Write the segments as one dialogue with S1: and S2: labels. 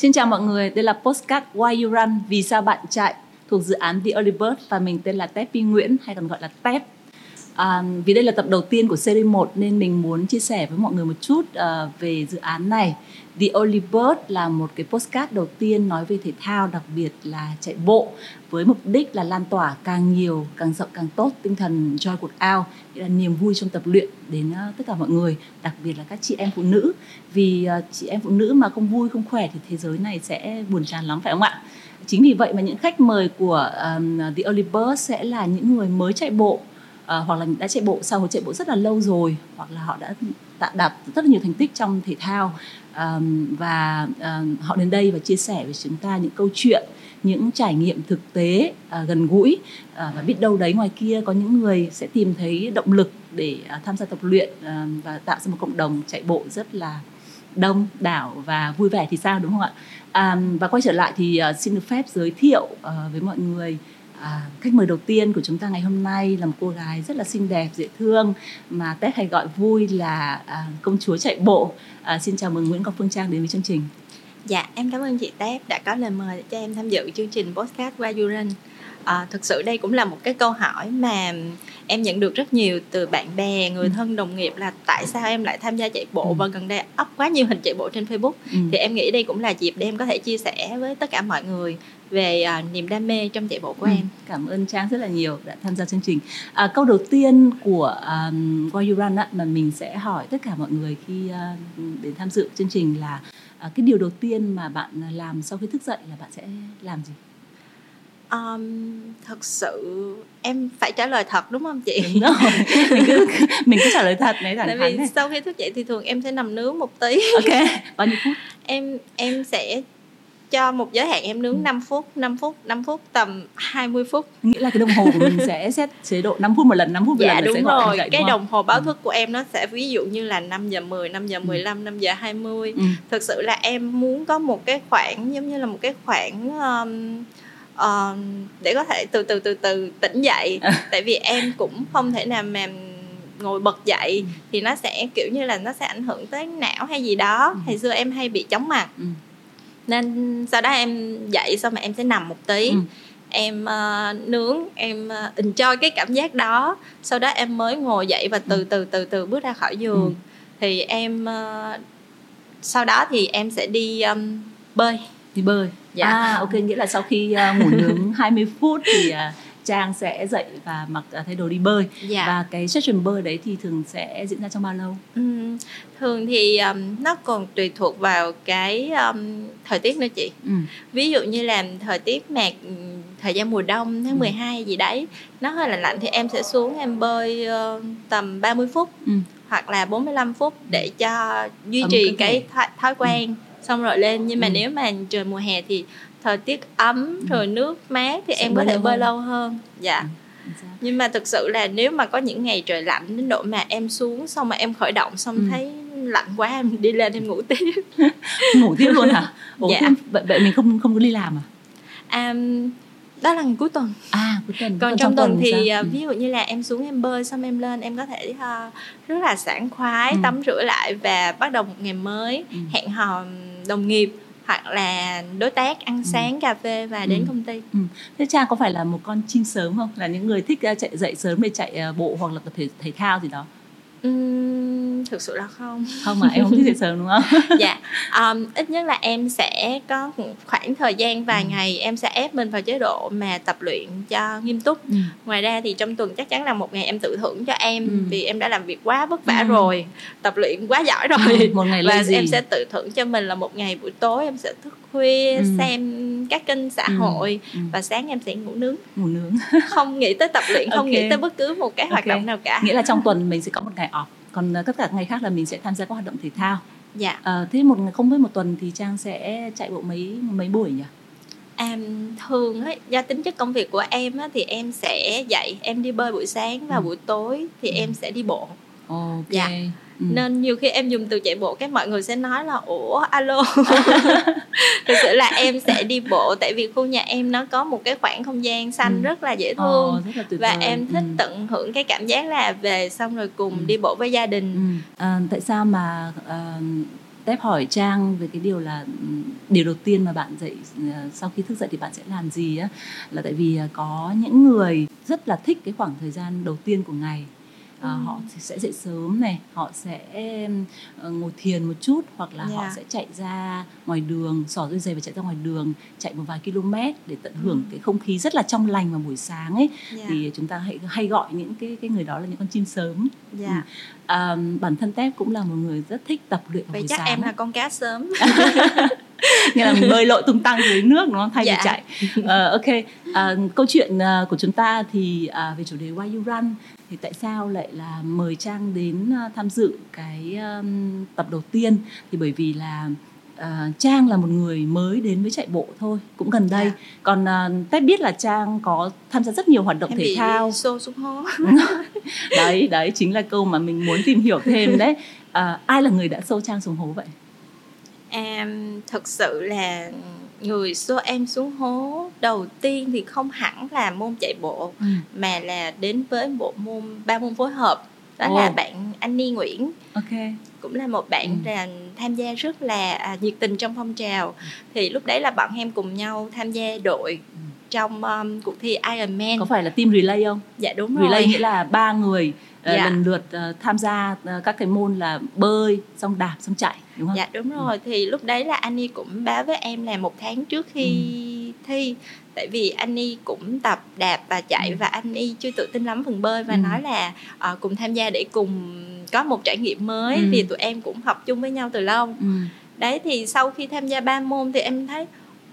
S1: Xin chào mọi người, đây là Postcard Why You Run, Vì sao bạn chạy thuộc dự án The Early Bird và mình tên là Tép Pi Nguyễn hay còn gọi là Tép. À, vì đây là tập đầu tiên của series 1 nên mình muốn chia sẻ với mọi người một chút uh, về dự án này. The Only Bird là một cái postcard đầu tiên nói về thể thao, đặc biệt là chạy bộ với mục đích là lan tỏa càng nhiều, càng rộng càng tốt tinh thần joy cuộc ao, nghĩa là niềm vui trong tập luyện đến uh, tất cả mọi người, đặc biệt là các chị em phụ nữ. Vì uh, chị em phụ nữ mà không vui, không khỏe thì thế giới này sẽ buồn chán lắm phải không ạ? Chính vì vậy mà những khách mời của um, The Early Bird sẽ là những người mới chạy bộ à, hoặc là đã chạy bộ sau chạy bộ rất là lâu rồi hoặc là họ đã đạt, đạt rất là nhiều thành tích trong thể thao. À, và à, họ đến đây và chia sẻ với chúng ta những câu chuyện những trải nghiệm thực tế à, gần gũi. À, và biết đâu đấy ngoài kia có những người sẽ tìm thấy động lực để à, tham gia tập luyện à, và tạo ra một cộng đồng chạy bộ rất là đông đảo và vui vẻ thì sao đúng không ạ? À, và quay trở lại thì à, xin được phép giới thiệu à, với mọi người À, khách mời đầu tiên của chúng ta ngày hôm nay là một cô gái rất là xinh đẹp, dễ thương mà Tết hay gọi vui là à, công chúa chạy bộ. À, xin chào mừng Nguyễn Ngọc Phương Trang đến với chương trình.
S2: Dạ, em cảm ơn chị Tép đã có lời mời cho em tham dự chương trình podcast qua Duran. À, thực sự đây cũng là một cái câu hỏi mà em nhận được rất nhiều từ bạn bè, người ừ. thân, đồng nghiệp là tại sao em lại tham gia chạy bộ ừ. và gần đây up quá nhiều hình chạy bộ trên Facebook. Ừ. Thì em nghĩ đây cũng là dịp để em có thể chia sẻ với tất cả mọi người về uh, niềm đam mê trong chạy bộ của ừ, em.
S1: Cảm ơn Trang rất là nhiều đã tham gia chương trình. À, câu đầu tiên của um, Why You Run á, mà mình sẽ hỏi tất cả mọi người khi uh, đến tham dự chương trình là uh, cái điều đầu tiên mà bạn làm sau khi thức dậy là bạn sẽ làm gì?
S2: Um, thật sự em phải trả lời thật đúng không chị?
S1: Đúng rồi. mình cứ mình cứ trả lời thật này
S2: thẳng Tại vì này. sau khi thức dậy thì thường em sẽ nằm nướng một tí.
S1: Ok. Bao nhiêu phút?
S2: Em em sẽ cho một giới hạn em nướng ừ. 5 phút 5 phút 5 phút tầm 20 phút
S1: nghĩa là cái đồng hồ của mình sẽ set chế độ 5 phút một lần 5 phút một
S2: dạ,
S1: lần
S2: đúng sẽ rồi dậy, cái đồng hồ báo ừ. thức của em nó sẽ ví dụ như là 5 giờ 10 5 giờ 15 ừ. 5 giờ 20 ừ. thực sự là em muốn có một cái khoảng giống như là một cái khoảng um, uh, để có thể từ từ từ từ tỉnh dậy tại vì em cũng không thể nào mà ngồi bật dậy ừ. thì nó sẽ kiểu như là nó sẽ ảnh hưởng tới não hay gì đó ừ. hồi xưa em hay bị chóng mặt ừ nên sau đó em dậy xong mà em sẽ nằm một tí ừ. em uh, nướng em uh, enjoy cái cảm giác đó sau đó em mới ngồi dậy và từ ừ. từ từ từ bước ra khỏi giường ừ. thì em uh, sau đó thì em sẽ đi um, bơi
S1: đi bơi dạ à, ok nghĩa là sau khi uh, ngủ nướng 20 phút thì uh, Trang sẽ dậy và mặc uh, thay đồ đi bơi dạ. và cái session bơi đấy thì thường sẽ diễn ra trong bao lâu?
S2: Ừ, thường thì um, nó còn tùy thuộc vào cái um, thời tiết nữa chị. Ừ. Ví dụ như là thời tiết mà thời gian mùa đông tháng ừ. 12 gì đấy nó hơi lạnh lạnh thì em sẽ xuống em bơi uh, tầm 30 phút ừ. hoặc là 45 phút để cho duy trì cái thói, thói quen. Ừ xong rồi lên nhưng mà ừ. nếu mà trời mùa hè thì thời tiết ấm ừ. rồi nước mát thì Sẽ em có thể bơi lâu hơn dạ ừ. nhưng mà thực sự là nếu mà có những ngày trời lạnh đến độ mà em xuống xong mà em khởi động xong ừ. thấy lạnh quá em đi lên em ngủ tiếp
S1: ngủ tiếp luôn hả Ủa, dạ. vậy, vậy mình không không có đi làm à
S2: à, đó là ngày cuối tuần
S1: à cuối tuần
S2: còn, còn trong, tuần, tuần thì sao? Uh, ví dụ như là em xuống em bơi xong em lên em có thể uh, rất là sảng khoái ừ. tắm rửa lại và bắt đầu một ngày mới ừ. hẹn hò đồng nghiệp hoặc là đối tác ăn ừ. sáng ừ. cà phê và đến ừ. công ty.
S1: Ừ. Thế Trang có phải là một con chim sớm không? Là những người thích chạy dậy sớm để chạy bộ hoặc là tập thể thể thao gì đó?
S2: Uhm, thực sự là không
S1: không mà em không thích dậy sớm đúng không
S2: dạ um, ít nhất là em sẽ có khoảng thời gian vài ừ. ngày em sẽ ép mình vào chế độ mà tập luyện cho nghiêm túc ừ. ngoài ra thì trong tuần chắc chắn là một ngày em tự thưởng cho em ừ. vì em đã làm việc quá vất vả ừ. rồi tập luyện quá giỏi rồi ừ.
S1: một ngày
S2: và
S1: gì?
S2: em sẽ tự thưởng cho mình là một ngày buổi tối em sẽ thức khuya ừ. xem các kênh xã ừ. hội ừ. và sáng em sẽ ngủ nướng
S1: ngủ nướng
S2: không nghĩ tới tập luyện không okay. nghĩ tới bất cứ một cái hoạt okay. động nào cả
S1: nghĩa là trong tuần mình sẽ có một ngày còn ờ, tất cả ngày khác là mình sẽ tham gia các hoạt động thể thao
S2: dạ
S1: à, thế một không biết một tuần thì trang sẽ chạy bộ mấy mấy buổi nhỉ
S2: À, thường ấy, do tính chất công việc của em á, thì em sẽ dậy em đi bơi buổi sáng và ừ. buổi tối thì ừ. em sẽ đi bộ
S1: okay. dạ
S2: ừ. nên nhiều khi em dùng từ chạy bộ các mọi người sẽ nói là ủa alo thực sự là em sẽ đi bộ tại vì khu nhà em nó có một cái khoảng không gian xanh ừ. rất là dễ thương oh, rất là và vời. em thích ừ. tận hưởng cái cảm giác là về xong rồi cùng ừ. đi bộ với gia đình
S1: ừ. à, tại sao mà uh, tép hỏi trang về cái điều là điều đầu tiên mà bạn dậy sau khi thức dậy thì bạn sẽ làm gì á là tại vì có những người rất là thích cái khoảng thời gian đầu tiên của ngày à, ừ. họ sẽ dậy sớm này họ sẽ uh, ngồi thiền một chút hoặc là yeah. họ dạ. sẽ chạy ra ngoài đường xỏ đôi giày và chạy ra ngoài đường chạy một vài km để tận hưởng ừ. cái không khí rất là trong lành vào buổi sáng ấy yeah. Dạ. thì chúng ta hay hay gọi những cái cái người đó là những con chim sớm yeah. Dạ. ừ. à, bản thân tép cũng là một người rất thích tập luyện vào
S2: Vậy
S1: buổi
S2: chắc
S1: sáng
S2: em là con cá sớm
S1: nghĩa là bơi lội tung tăng dưới nước đúng không? Thay dạ. vì chạy. Uh, ok. Uh, câu chuyện uh, của chúng ta thì uh, về chủ đề why you run. Thì tại sao lại là mời trang đến uh, tham dự cái um, tập đầu tiên? Thì bởi vì là uh, trang là một người mới đến với chạy bộ thôi cũng gần đây. Yeah. Dạ. còn uh, tết biết là trang có tham gia rất nhiều hoạt động
S2: em
S1: thể bị thao.
S2: xô xuống hố.
S1: Đấy đấy chính là câu mà mình muốn tìm hiểu thêm đấy. Uh, ai là người đã xô trang xuống hố vậy
S2: em thực sự là người xô em xuống hố. Đầu tiên thì không hẳn là môn chạy bộ ừ. mà là đến với bộ môn ba môn phối hợp. Đó oh. là bạn Annie Nguyễn.
S1: Ok.
S2: Cũng là một bạn ừ. là tham gia rất là à, nhiệt tình trong phong trào. Thì lúc đấy là bọn em cùng nhau tham gia đội ừ. trong um, cuộc thi Ironman
S1: có phải là team relay không?
S2: Dạ đúng
S1: relay
S2: rồi.
S1: relay nghĩa là ba người dạ. lần lượt uh, tham gia uh, các cái môn là bơi xong đạp xong chạy đúng không
S2: dạ đúng rồi ừ. thì lúc đấy là Annie cũng báo với em là một tháng trước khi ừ. thi tại vì Annie cũng tập đạp và chạy ừ. và Annie chưa tự tin lắm phần bơi và ừ. nói là uh, cùng tham gia để cùng có một trải nghiệm mới ừ. vì tụi em cũng học chung với nhau từ lâu ừ. đấy thì sau khi tham gia ba môn thì em thấy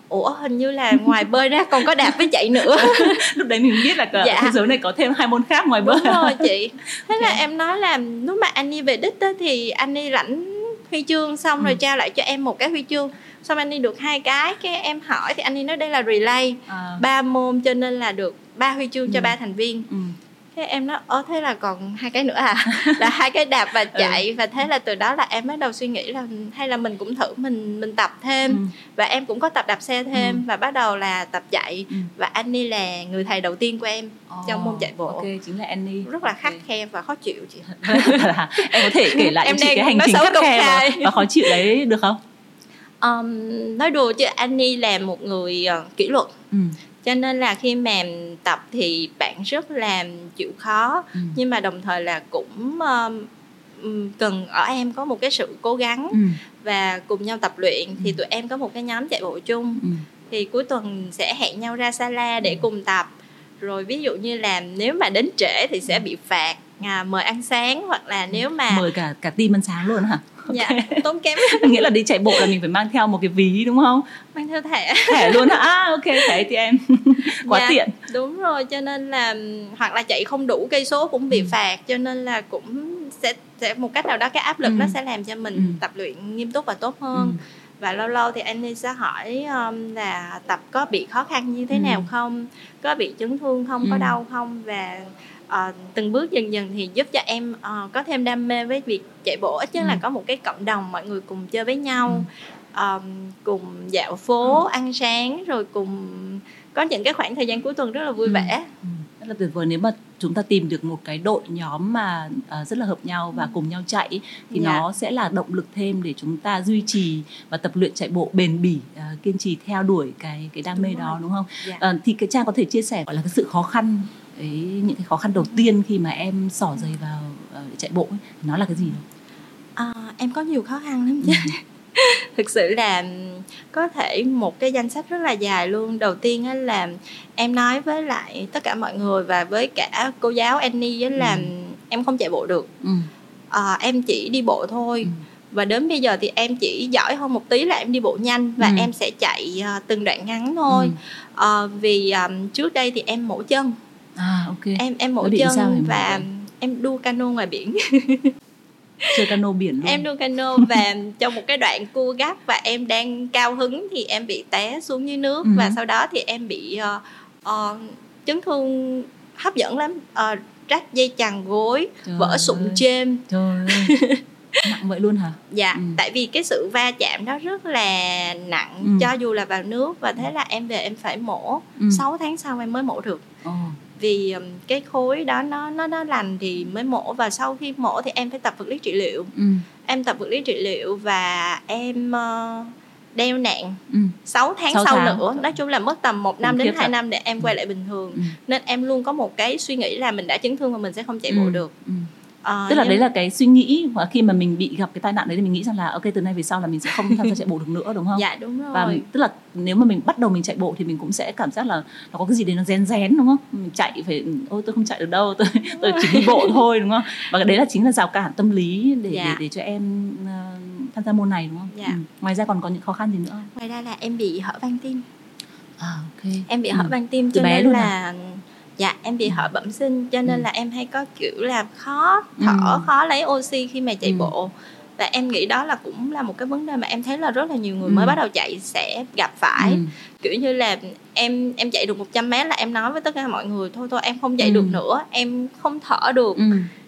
S2: ủa hình như là ngoài bơi ra còn có đạp với chạy nữa
S1: lúc đấy mình biết là cả dạ. thế giới này có thêm hai môn khác ngoài bơi
S2: đúng rồi chị thế là em nói là lúc mà anh đi về đích đó, thì anh đi lãnh huy chương xong ừ. rồi trao lại cho em một cái huy chương xong anh đi được hai cái cái em hỏi thì anh đi nói đây là relay à. ba môn cho nên là được ba huy chương ừ. cho ba thành viên ừ thế em nói ơ thế là còn hai cái nữa à là hai cái đạp và ừ. chạy ừ. và thế là từ đó là em bắt đầu suy nghĩ là hay là mình cũng thử mình mình tập thêm ừ. và em cũng có tập đạp xe thêm ừ. và bắt đầu là tập chạy ừ. và Annie là người thầy đầu tiên của em oh, trong môn chạy bộ
S1: ok chính là Annie
S2: rất là khắc okay. khe và khó chịu chị
S1: em có thể kể lại em chị cái hành trình khắc khe và, và khó chịu đấy được không
S2: um, nói đùa chứ Annie là một người uh, kỷ luật ừ cho nên là khi mà tập thì bạn rất là chịu khó ừ. nhưng mà đồng thời là cũng cần ở em có một cái sự cố gắng ừ. và cùng nhau tập luyện thì ừ. tụi em có một cái nhóm chạy bộ chung ừ. thì cuối tuần sẽ hẹn nhau ra sala để ừ. cùng tập rồi ví dụ như là nếu mà đến trễ thì sẽ ừ. bị phạt à, mời ăn sáng hoặc là nếu mà
S1: mời cả cả team ăn sáng luôn hả
S2: dạ tốn kém.
S1: Nghĩa là đi chạy bộ là mình phải mang theo một cái ví đúng không?
S2: Mang theo thẻ.
S1: Thẻ luôn hả? À, ok thẻ thì em. Quá dạ, tiện.
S2: đúng rồi cho nên là hoặc là chạy không đủ cây số cũng bị ừ. phạt cho nên là cũng sẽ sẽ một cách nào đó cái áp lực ừ. nó sẽ làm cho mình ừ. tập luyện nghiêm túc và tốt hơn. Ừ và lâu lâu thì anh sẽ hỏi um, là tập có bị khó khăn như thế ừ. nào không có bị chấn thương không ừ. có đau không và uh, từng bước dần dần thì giúp cho em uh, có thêm đam mê với việc chạy bộ ít nhất ừ. là có một cái cộng đồng mọi người cùng chơi với nhau ừ. um, cùng dạo phố ừ. ăn sáng rồi cùng có những cái khoảng thời gian cuối tuần rất là vui ừ. vẻ
S1: ừ. rất là tuyệt vời nếu mà chúng ta tìm được một cái đội nhóm mà uh, rất là hợp nhau và ừ. cùng nhau chạy thì dạ. nó sẽ là động lực thêm để chúng ta duy trì và tập luyện chạy bộ bền bỉ uh, kiên trì theo đuổi cái cái đam mê đúng đó rồi. đúng không? Dạ. Uh, thì cái trang có thể chia sẻ gọi là cái sự khó khăn cái những cái khó khăn đầu tiên khi mà em xỏ giày vào uh, chạy bộ ấy, nó là cái gì?
S2: À, em có nhiều khó khăn lắm chứ. Thực sự là có thể một cái danh sách rất là dài luôn đầu tiên á là em nói với lại tất cả mọi người và với cả cô giáo Annie là ừ. em không chạy bộ được ừ. à, em chỉ đi bộ thôi ừ. và đến bây giờ thì em chỉ giỏi hơn một tí là em đi bộ nhanh và ừ. em sẽ chạy uh, từng đoạn ngắn thôi ừ. uh, vì um, trước đây thì em mổ chân
S1: à, okay.
S2: em em mổ chân và em đua cano ngoài biển
S1: chơi cano biển luôn.
S2: Em đua cano và trong một cái đoạn cua gắt và em đang cao hứng thì em bị té xuống dưới nước. Ừ. và sau đó thì em bị uh, uh, chấn thương hấp dẫn lắm. Uh, rách dây chằng gối Trời vỡ sụn chêm
S1: Trời nặng vậy luôn hả?
S2: Dạ ừ. tại vì cái sự va chạm đó rất là nặng ừ. cho dù là vào nước và thế là em về em phải mổ. Ừ. 6 tháng sau em mới mổ được.
S1: Oh
S2: vì cái khối đó nó nó nó lành thì mới mổ và sau khi mổ thì em phải tập vật lý trị liệu ừ. em tập vật lý trị liệu và em uh, đeo nạn ừ. 6 tháng 6 sau tháng. nữa nói chung là mất tầm một năm đến 2 năm để em quay lại bình thường ừ. nên em luôn có một cái suy nghĩ là mình đã chấn thương và mình sẽ không chạy ừ. bộ được ừ
S1: à, tức là nhưng... đấy là cái suy nghĩ và khi mà mình bị gặp cái tai nạn đấy thì mình nghĩ rằng là ok từ nay về sau là mình sẽ không tham gia chạy bộ được nữa đúng không
S2: dạ đúng rồi
S1: và tức là nếu mà mình bắt đầu mình chạy bộ thì mình cũng sẽ cảm giác là nó có cái gì đấy nó rén rén đúng không mình chạy phải ôi tôi không chạy được đâu tôi tôi chỉ đi bộ thôi đúng không và đấy là chính là rào cản tâm lý để dạ. để, để cho em uh, tham gia môn này đúng không dạ. ừ. ngoài ra còn có những khó khăn gì nữa
S2: ngoài ra là em bị hở van tim
S1: à, ok
S2: em bị hở ừ. van tim cho nên là à? Dạ em bị hở bẩm sinh cho nên ừ. là em hay có kiểu là khó thở ừ. khó lấy oxy khi mà chạy ừ. bộ và em nghĩ đó là cũng là một cái vấn đề mà em thấy là rất là nhiều người ừ. mới bắt đầu chạy sẽ gặp phải ừ. kiểu như là em em chạy được 100 mét là em nói với tất cả mọi người thôi thôi em không chạy ừ. được nữa em không thở được ừ.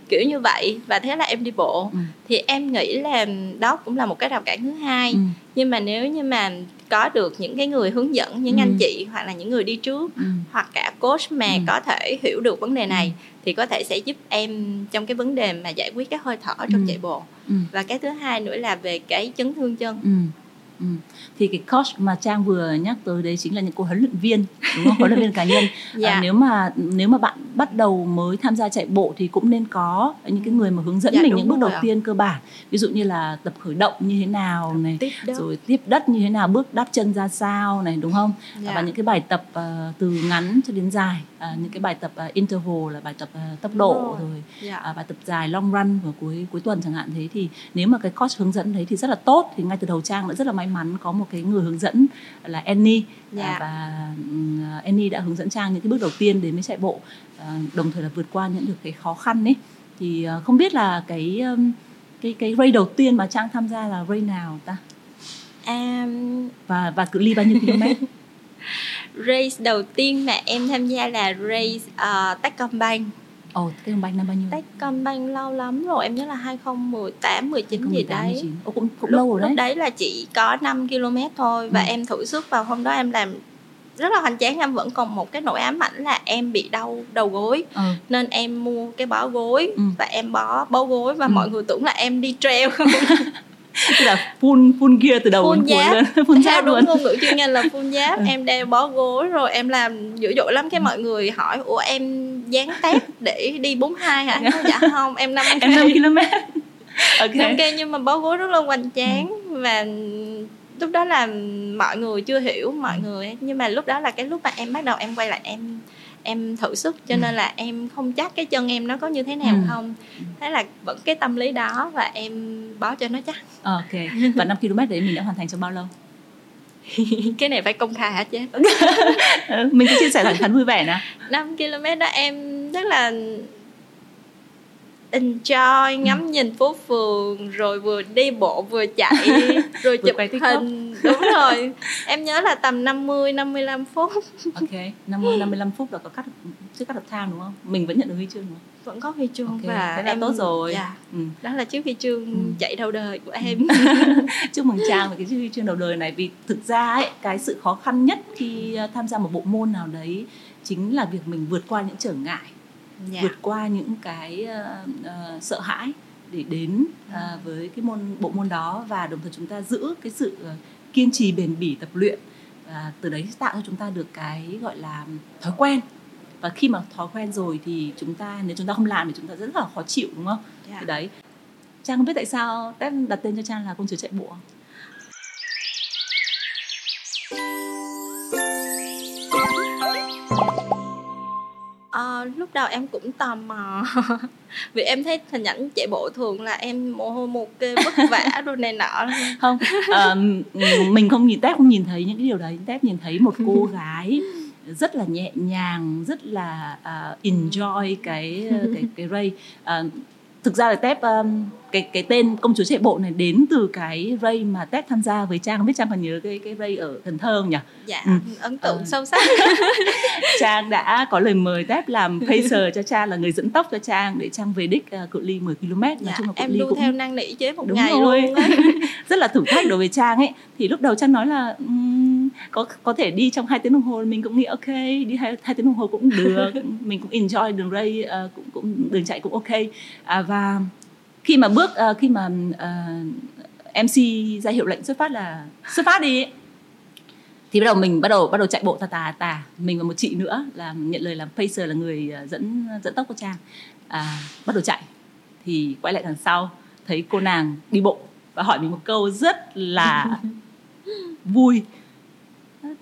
S2: kiểu như vậy và thế là em đi bộ ừ. thì em nghĩ là đó cũng là một cái rào cản thứ hai ừ. nhưng mà nếu như mà có được những cái người hướng dẫn những ừ. anh chị hoặc là những người đi trước ừ. hoặc cả coach mà ừ. có thể hiểu được vấn đề này ừ. thì có thể sẽ giúp em trong cái vấn đề mà giải quyết cái hơi thở trong ừ. chạy bộ ừ. và cái thứ hai nữa là về cái chấn thương chân
S1: ừ. Ừ. thì cái coach mà trang vừa nhắc tới đấy chính là những cô huấn luyện viên đúng không huấn luyện viên cá nhân à, dạ. à, nếu mà nếu mà bạn bắt đầu mới tham gia chạy bộ thì cũng nên có những cái người mà hướng dẫn dạ, mình những bước đầu ạ. tiên cơ bản ví dụ như là tập khởi động như thế nào này tiếp rồi tiếp đất như thế nào bước đắp chân ra sao này đúng không dạ. và những cái bài tập uh, từ ngắn cho đến dài uh, những cái bài tập uh, interval là bài tập uh, tốc độ rồi, rồi dạ. uh, bài tập dài long run vào cuối cuối tuần chẳng hạn thế thì nếu mà cái coach hướng dẫn đấy thì rất là tốt thì ngay từ đầu trang đã rất là may mắn có một cái người hướng dẫn là Annie yeah. Dạ. và uh, Annie đã hướng dẫn Trang những cái bước đầu tiên đến với chạy bộ uh, đồng thời là vượt qua những được cái khó khăn ấy thì uh, không biết là cái cái cái race đầu tiên mà Trang tham gia là race nào ta
S2: um...
S1: và và cự ly bao nhiêu km
S2: race đầu tiên mà em tham gia là race uh, Techcombank
S1: Ồ, oh, Techcombank năm bao nhiêu?
S2: Techcombank lâu lắm rồi, em nhớ là 2018, 19 2018, gì đấy. 19.
S1: Ồ, cũng, cũng lúc, lâu rồi đấy.
S2: Lúc đấy là chỉ có 5 km thôi và ừ. em thử sức vào hôm đó em làm rất là hoành tráng em vẫn còn một cái nỗi ám ảnh là em bị đau đầu gối ừ. nên em mua cái bó gối ừ. và em bó bó gối và ừ. mọi người tưởng là em đi treo
S1: tức là full full gear từ đầu
S2: full
S1: đến
S2: cuối luôn full giáp luôn. ngôn ngữ chuyên ngành là full giáp. Ừ. em đeo bó gối rồi em làm dữ dội lắm cái ừ. mọi người hỏi ủa em dán tép để đi 42 hả? Nói, dạ không em 5
S1: em 5 km.
S2: Ok. 5 cây nhưng mà bó gối rất là hoành tráng ừ. và lúc đó là mọi người chưa hiểu mọi người nhưng mà lúc đó là cái lúc mà em bắt đầu em quay lại em em thử sức cho ừ. nên là em không chắc cái chân em nó có như thế nào ừ. không. Thế là vẫn cái tâm lý đó và em báo cho nó chắc.
S1: Ok. Và 5 km đấy mình đã hoàn thành trong bao lâu?
S2: Cái này phải công khai hả chứ
S1: mình cứ chia sẻ thẳng thắn vui vẻ nè.
S2: 5 km đó em rất là enjoy ngắm ừ. nhìn phố phường rồi vừa đi bộ vừa chạy rồi chụp hình. Đúng rồi. Em nhớ là tầm 50 55 phút.
S1: Ok 50 55 phút là có cắt chưa cắt được thang đúng không? Mình vẫn nhận được huy chương đúng không
S2: vẫn có huy chương okay. và
S1: thế là em tốt rồi.
S2: dạ, ừ. đó là chiếc huy chương ừ. chạy đầu đời của em.
S1: Chúc mừng trang về cái chiếc huy chương đầu đời này vì thực ra ấy cái sự khó khăn nhất khi tham gia một bộ môn nào đấy chính là việc mình vượt qua những trở ngại yeah. Dạ. vượt qua những cái uh, uh, sợ hãi để đến uh, với cái môn bộ môn đó và đồng thời chúng ta giữ cái sự kiên trì bền bỉ tập luyện và từ đấy tạo cho chúng ta được cái gọi là thói quen và khi mà thói quen rồi thì chúng ta nếu chúng ta không làm thì chúng ta rất là khó chịu đúng không? Yeah. Dạ. Thì đấy. Trang không biết tại sao Tép đặt tên cho Trang là công chúa chạy bộ
S2: À, lúc đầu em cũng tò mò. Vì em thấy hình ảnh chạy bộ thường là em mồ hôi một kê vất vả rồi này nọ.
S1: Không à, mình không nhìn tép không nhìn thấy những cái điều đấy. Tép nhìn thấy một cô gái rất là nhẹ nhàng rất là uh, enjoy cái cái cái race uh, thực ra là tép um, cái cái tên công chúa chạy bộ này đến từ cái ray mà tép tham gia với trang. Biết trang còn nhớ cái cái ray ở cần thơ không nhỉ?
S2: Dạ ừ. ấn tượng ờ. sâu sắc.
S1: Trang đã có lời mời tép làm pacer cho trang là người dẫn tốc cho trang để trang về đích uh, cự ly 10 km.
S2: Dạ, nói chung là cự em ly đu cũng... theo năng nỉ chế một
S1: Đúng
S2: ngày
S1: rồi.
S2: luôn
S1: rất là thử thách đối với trang ấy. Thì lúc đầu trang nói là um, có có thể đi trong hai tiếng đồng hồ mình cũng nghĩ ok đi hai, hai tiếng đồng hồ cũng được mình cũng enjoy đường ray uh, cũng cũng đường chạy cũng ok. À, và khi mà bước uh, khi mà uh, mc ra hiệu lệnh xuất phát là xuất phát đi. Thì bắt đầu mình bắt đầu bắt đầu chạy bộ tà tà tà. Mình và một chị nữa là nhận lời làm pacer là người dẫn dẫn tốc của trang à, bắt đầu chạy. Thì quay lại đằng sau thấy cô nàng đi bộ và hỏi mình một câu rất là vui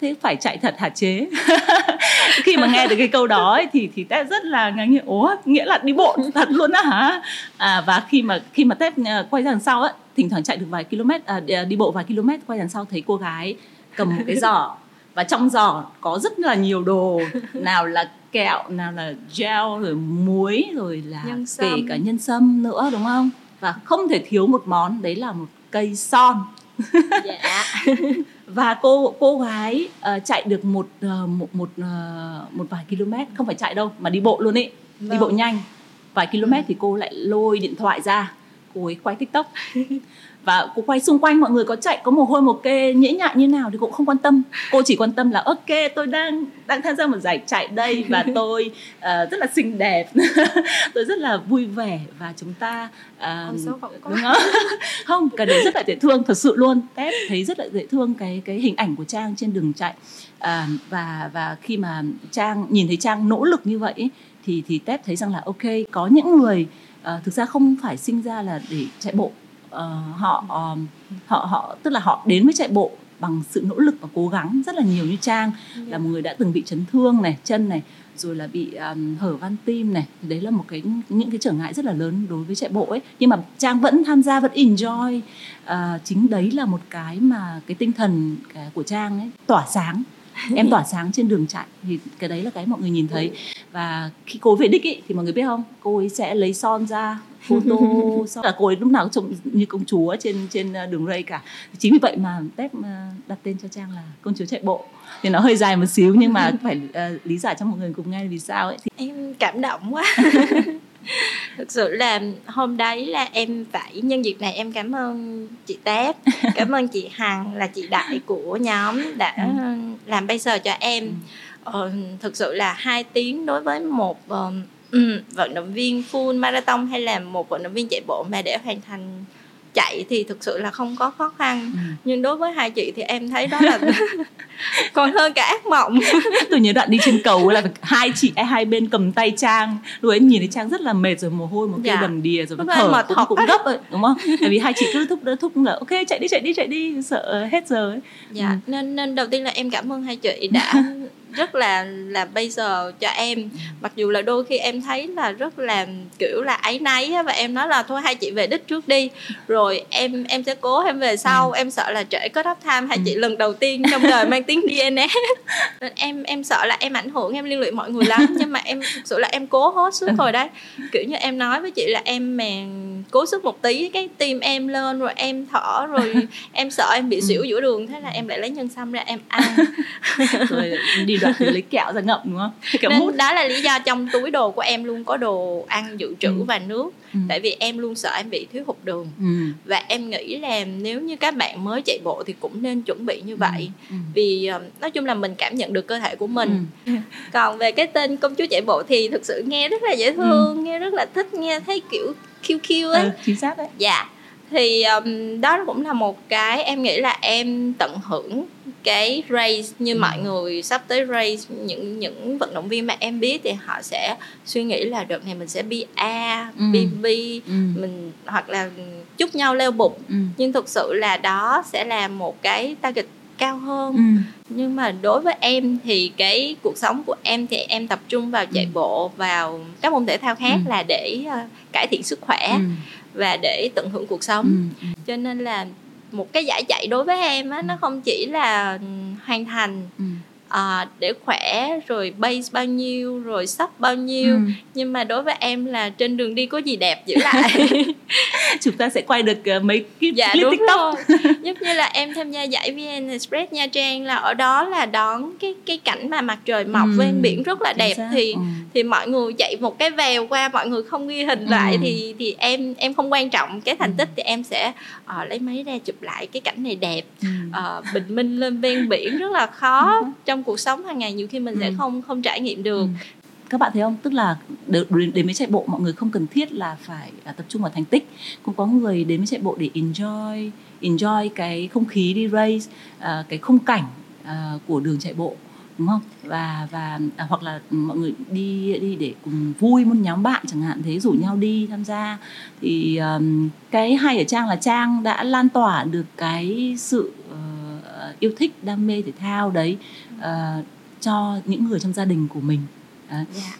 S1: thế phải chạy thật hả chế. Khi mà nghe được cái câu đó ấy, thì thì tép rất là ngạc nhiên. Ố nghĩa là đi bộ thật luôn á hả? À, và khi mà khi mà tép ờ, quay ra đằng sau á thỉnh thoảng chạy được vài km à, đi bộ vài km quay đằng sau thấy cô gái cầm một cái giỏ. Và trong giỏ có rất là nhiều đồ nào là kẹo nào là gel rồi muối rồi là kể cả nhân sâm nữa đúng không? Và không thể thiếu một món đấy là một cây son dạ. và cô cô gái uh, chạy được một uh, một một uh, một vài km không phải chạy đâu mà đi bộ luôn ấy vâng. đi bộ nhanh vài km ừ. thì cô lại lôi điện thoại ra cô ấy quay tiktok và cô quay xung quanh mọi người có chạy có mồ hôi một kê nhễ nhại như nào thì cũng không quan tâm. Cô chỉ quan tâm là ok tôi đang đang tham gia một giải chạy đây và tôi uh, rất là xinh đẹp. Tôi rất là vui vẻ và chúng ta uh, đúng không? Không cái đấy rất là dễ thương thật sự luôn. Tép thấy rất là dễ thương cái cái hình ảnh của trang trên đường chạy. Uh, và và khi mà trang nhìn thấy trang nỗ lực như vậy thì thì tép thấy rằng là ok có những người uh, thực ra không phải sinh ra là để chạy bộ uh, họ um, họ họ tức là họ đến với chạy bộ bằng sự nỗ lực và cố gắng rất là nhiều như trang yeah. là một người đã từng bị chấn thương này chân này rồi là bị um, hở van tim này. Đấy là một cái những cái trở ngại rất là lớn đối với chạy bộ ấy. Nhưng mà trang vẫn tham gia vẫn enjoy. Uh, chính đấy là một cái mà cái tinh thần cái của trang ấy tỏa sáng em tỏa sáng trên đường chạy thì cái đấy là cái mọi người nhìn thấy. Và khi cô về đích ý, thì mọi người biết không? Cô ấy sẽ lấy son ra photo son. Là cô ấy lúc nào trông như công chúa trên trên ờ, đường ray cả. Chính vì vậy mà tép ờ, đặt tên cho trang là công chúa chạy bộ thì nó hơi dài một xíu nhưng mà phải uh, lý giải cho mọi người cùng nghe vì sao ấy.
S2: Thì... em cảm động quá thực sự là hôm đấy là em phải nhân dịp này em cảm ơn chị tép cảm ơn chị hằng là chị đại của nhóm đã ừ. làm bây giờ cho em ừ. ờ, thực sự là hai tiếng đối với một uh, vận động viên full marathon hay là một vận động viên chạy bộ mà để hoàn thành chạy thì thực sự là không có khó khăn ừ. nhưng đối với hai chị thì em thấy đó là còn hơn cả ác mộng
S1: tôi nhớ đoạn đi trên cầu là hai chị hai bên cầm tay trang lúc ấy nhìn thấy trang rất là mệt rồi mồ hôi một dạ. đầm đìa rồi thở cũng, cũng gấp rồi đúng không tại vì hai chị cứ thúc thúc là ok chạy đi chạy đi chạy đi sợ hết giờ ấy
S2: dạ ừ. nên nên đầu tiên là em cảm ơn hai chị đã rất là là bây giờ cho em. Mặc dù là đôi khi em thấy là rất là kiểu là ấy náy và em nói là thôi hai chị về đích trước đi. Rồi em em sẽ cố em về sau. Ừ. em sợ là trễ có up time hai chị ừ. lần đầu tiên trong đời mang tiếng DNS nên em em sợ là em ảnh hưởng em liên lụy mọi người lắm. Nhưng mà em thực sự là em cố hết sức rồi đấy. Kiểu như em nói với chị là em mà cố sức một tí cái tim em lên rồi em thở rồi em sợ em bị xỉu giữa đường thế là em lại lấy nhân sâm ra em ăn.
S1: Rồi đi đoạn thì lấy kẹo ra ngậm đúng không
S2: kẹo Nên mút đó là lý do trong túi đồ của em luôn có đồ ăn dự trữ ừ. và nước ừ. tại vì em luôn sợ em bị thiếu hụt đường ừ. và em nghĩ là nếu như các bạn mới chạy bộ thì cũng nên chuẩn bị như ừ. vậy ừ. vì nói chung là mình cảm nhận được cơ thể của mình ừ. còn về cái tên công chúa chạy bộ thì thực sự nghe rất là dễ thương ừ. nghe rất là thích nghe thấy kiểu QQ ấy ừ,
S1: chính xác đấy
S2: dạ thì um, đó cũng là một cái em nghĩ là em tận hưởng cái race như ừ. mọi người sắp tới race những những vận động viên mà em biết thì họ sẽ suy nghĩ là đợt này mình sẽ BA, ừ. BB ừ. mình hoặc là chúc nhau leo bục ừ. nhưng thực sự là đó sẽ là một cái target cao hơn ừ. nhưng mà đối với em thì cái cuộc sống của em thì em tập trung vào chạy ừ. bộ vào các môn thể thao khác ừ. là để uh, cải thiện sức khỏe ừ và để tận hưởng cuộc sống ừ, ừ. cho nên là một cái giải chạy đối với em á nó ừ. không chỉ là hoàn thành ừ. à, để khỏe rồi base bao nhiêu rồi sắp bao nhiêu ừ. nhưng mà đối với em là trên đường đi có gì đẹp giữ lại
S1: chúng ta sẽ quay được uh, mấy cái
S2: dạ,
S1: clip
S2: đúng
S1: tiktok
S2: rồi. giống như là em tham gia giải vn express nha trang là ở đó là đón cái cái cảnh mà mặt trời mọc ừ. ven biển rất là đẹp thì ừ. thì mọi người chạy một cái vèo qua mọi người không ghi hình ừ. lại thì thì em em không quan trọng cái thành tích thì em sẽ uh, lấy máy ra chụp lại cái cảnh này đẹp ừ. uh, bình minh lên ven biển rất là khó ừ. trong cuộc sống hàng ngày nhiều khi mình ừ. sẽ không không trải nghiệm được ừ
S1: các bạn thấy không? Tức là đến, đến với chạy bộ mọi người không cần thiết là phải à, tập trung vào thành tích. Cũng có người đến với chạy bộ để enjoy enjoy cái không khí đi race à, cái khung cảnh à, của đường chạy bộ đúng không? Và và à, hoặc là mọi người đi đi để cùng vui một nhóm bạn chẳng hạn thế rủ nhau đi tham gia. Thì um, cái hay ở trang là trang đã lan tỏa được cái sự uh, yêu thích đam mê thể thao đấy uh, cho những người trong gia đình của mình. Dạ.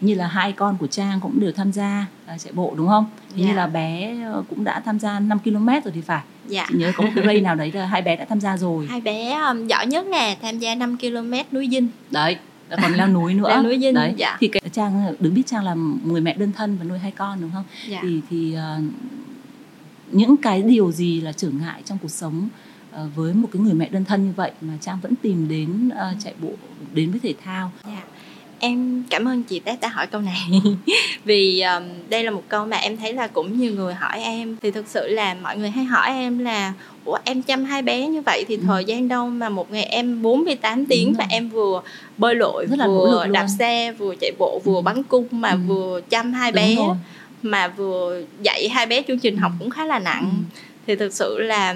S1: như là hai con của trang cũng đều tham gia uh, chạy bộ đúng không yeah. như dạ. là bé ờ, cũng đã tham gia 5 km rồi thì phải dạ. chị nhớ có một cái race nào đấy là hai bé đã tham gia rồi
S2: hai bé um, giỏi nhất là tham gia 5 km núi dinh
S1: đấy còn leo núi nữa
S2: leo núi dinh
S1: đấy
S2: dạ.
S1: thì cái trang đứng biết trang là người mẹ đơn thân và nuôi hai con đúng không dạ. thì thì uh, những cái điều gì là trở ngại trong cuộc sống uh, với một cái người mẹ đơn thân như vậy mà trang vẫn tìm đến uh, chạy bộ đến với thể thao
S2: dạ em cảm ơn chị Tết đã hỏi câu này vì um, đây là một câu mà em thấy là cũng nhiều người hỏi em thì thực sự là mọi người hay hỏi em là ủa em chăm hai bé như vậy thì ừ. thời gian đâu mà một ngày em 48 tiếng và em vừa bơi lội Rất vừa đạp xe vừa chạy bộ vừa ừ. bắn cung mà ừ. vừa chăm hai Đúng bé rồi. mà vừa dạy hai bé chương trình học ừ. cũng khá là nặng ừ. thì thực sự là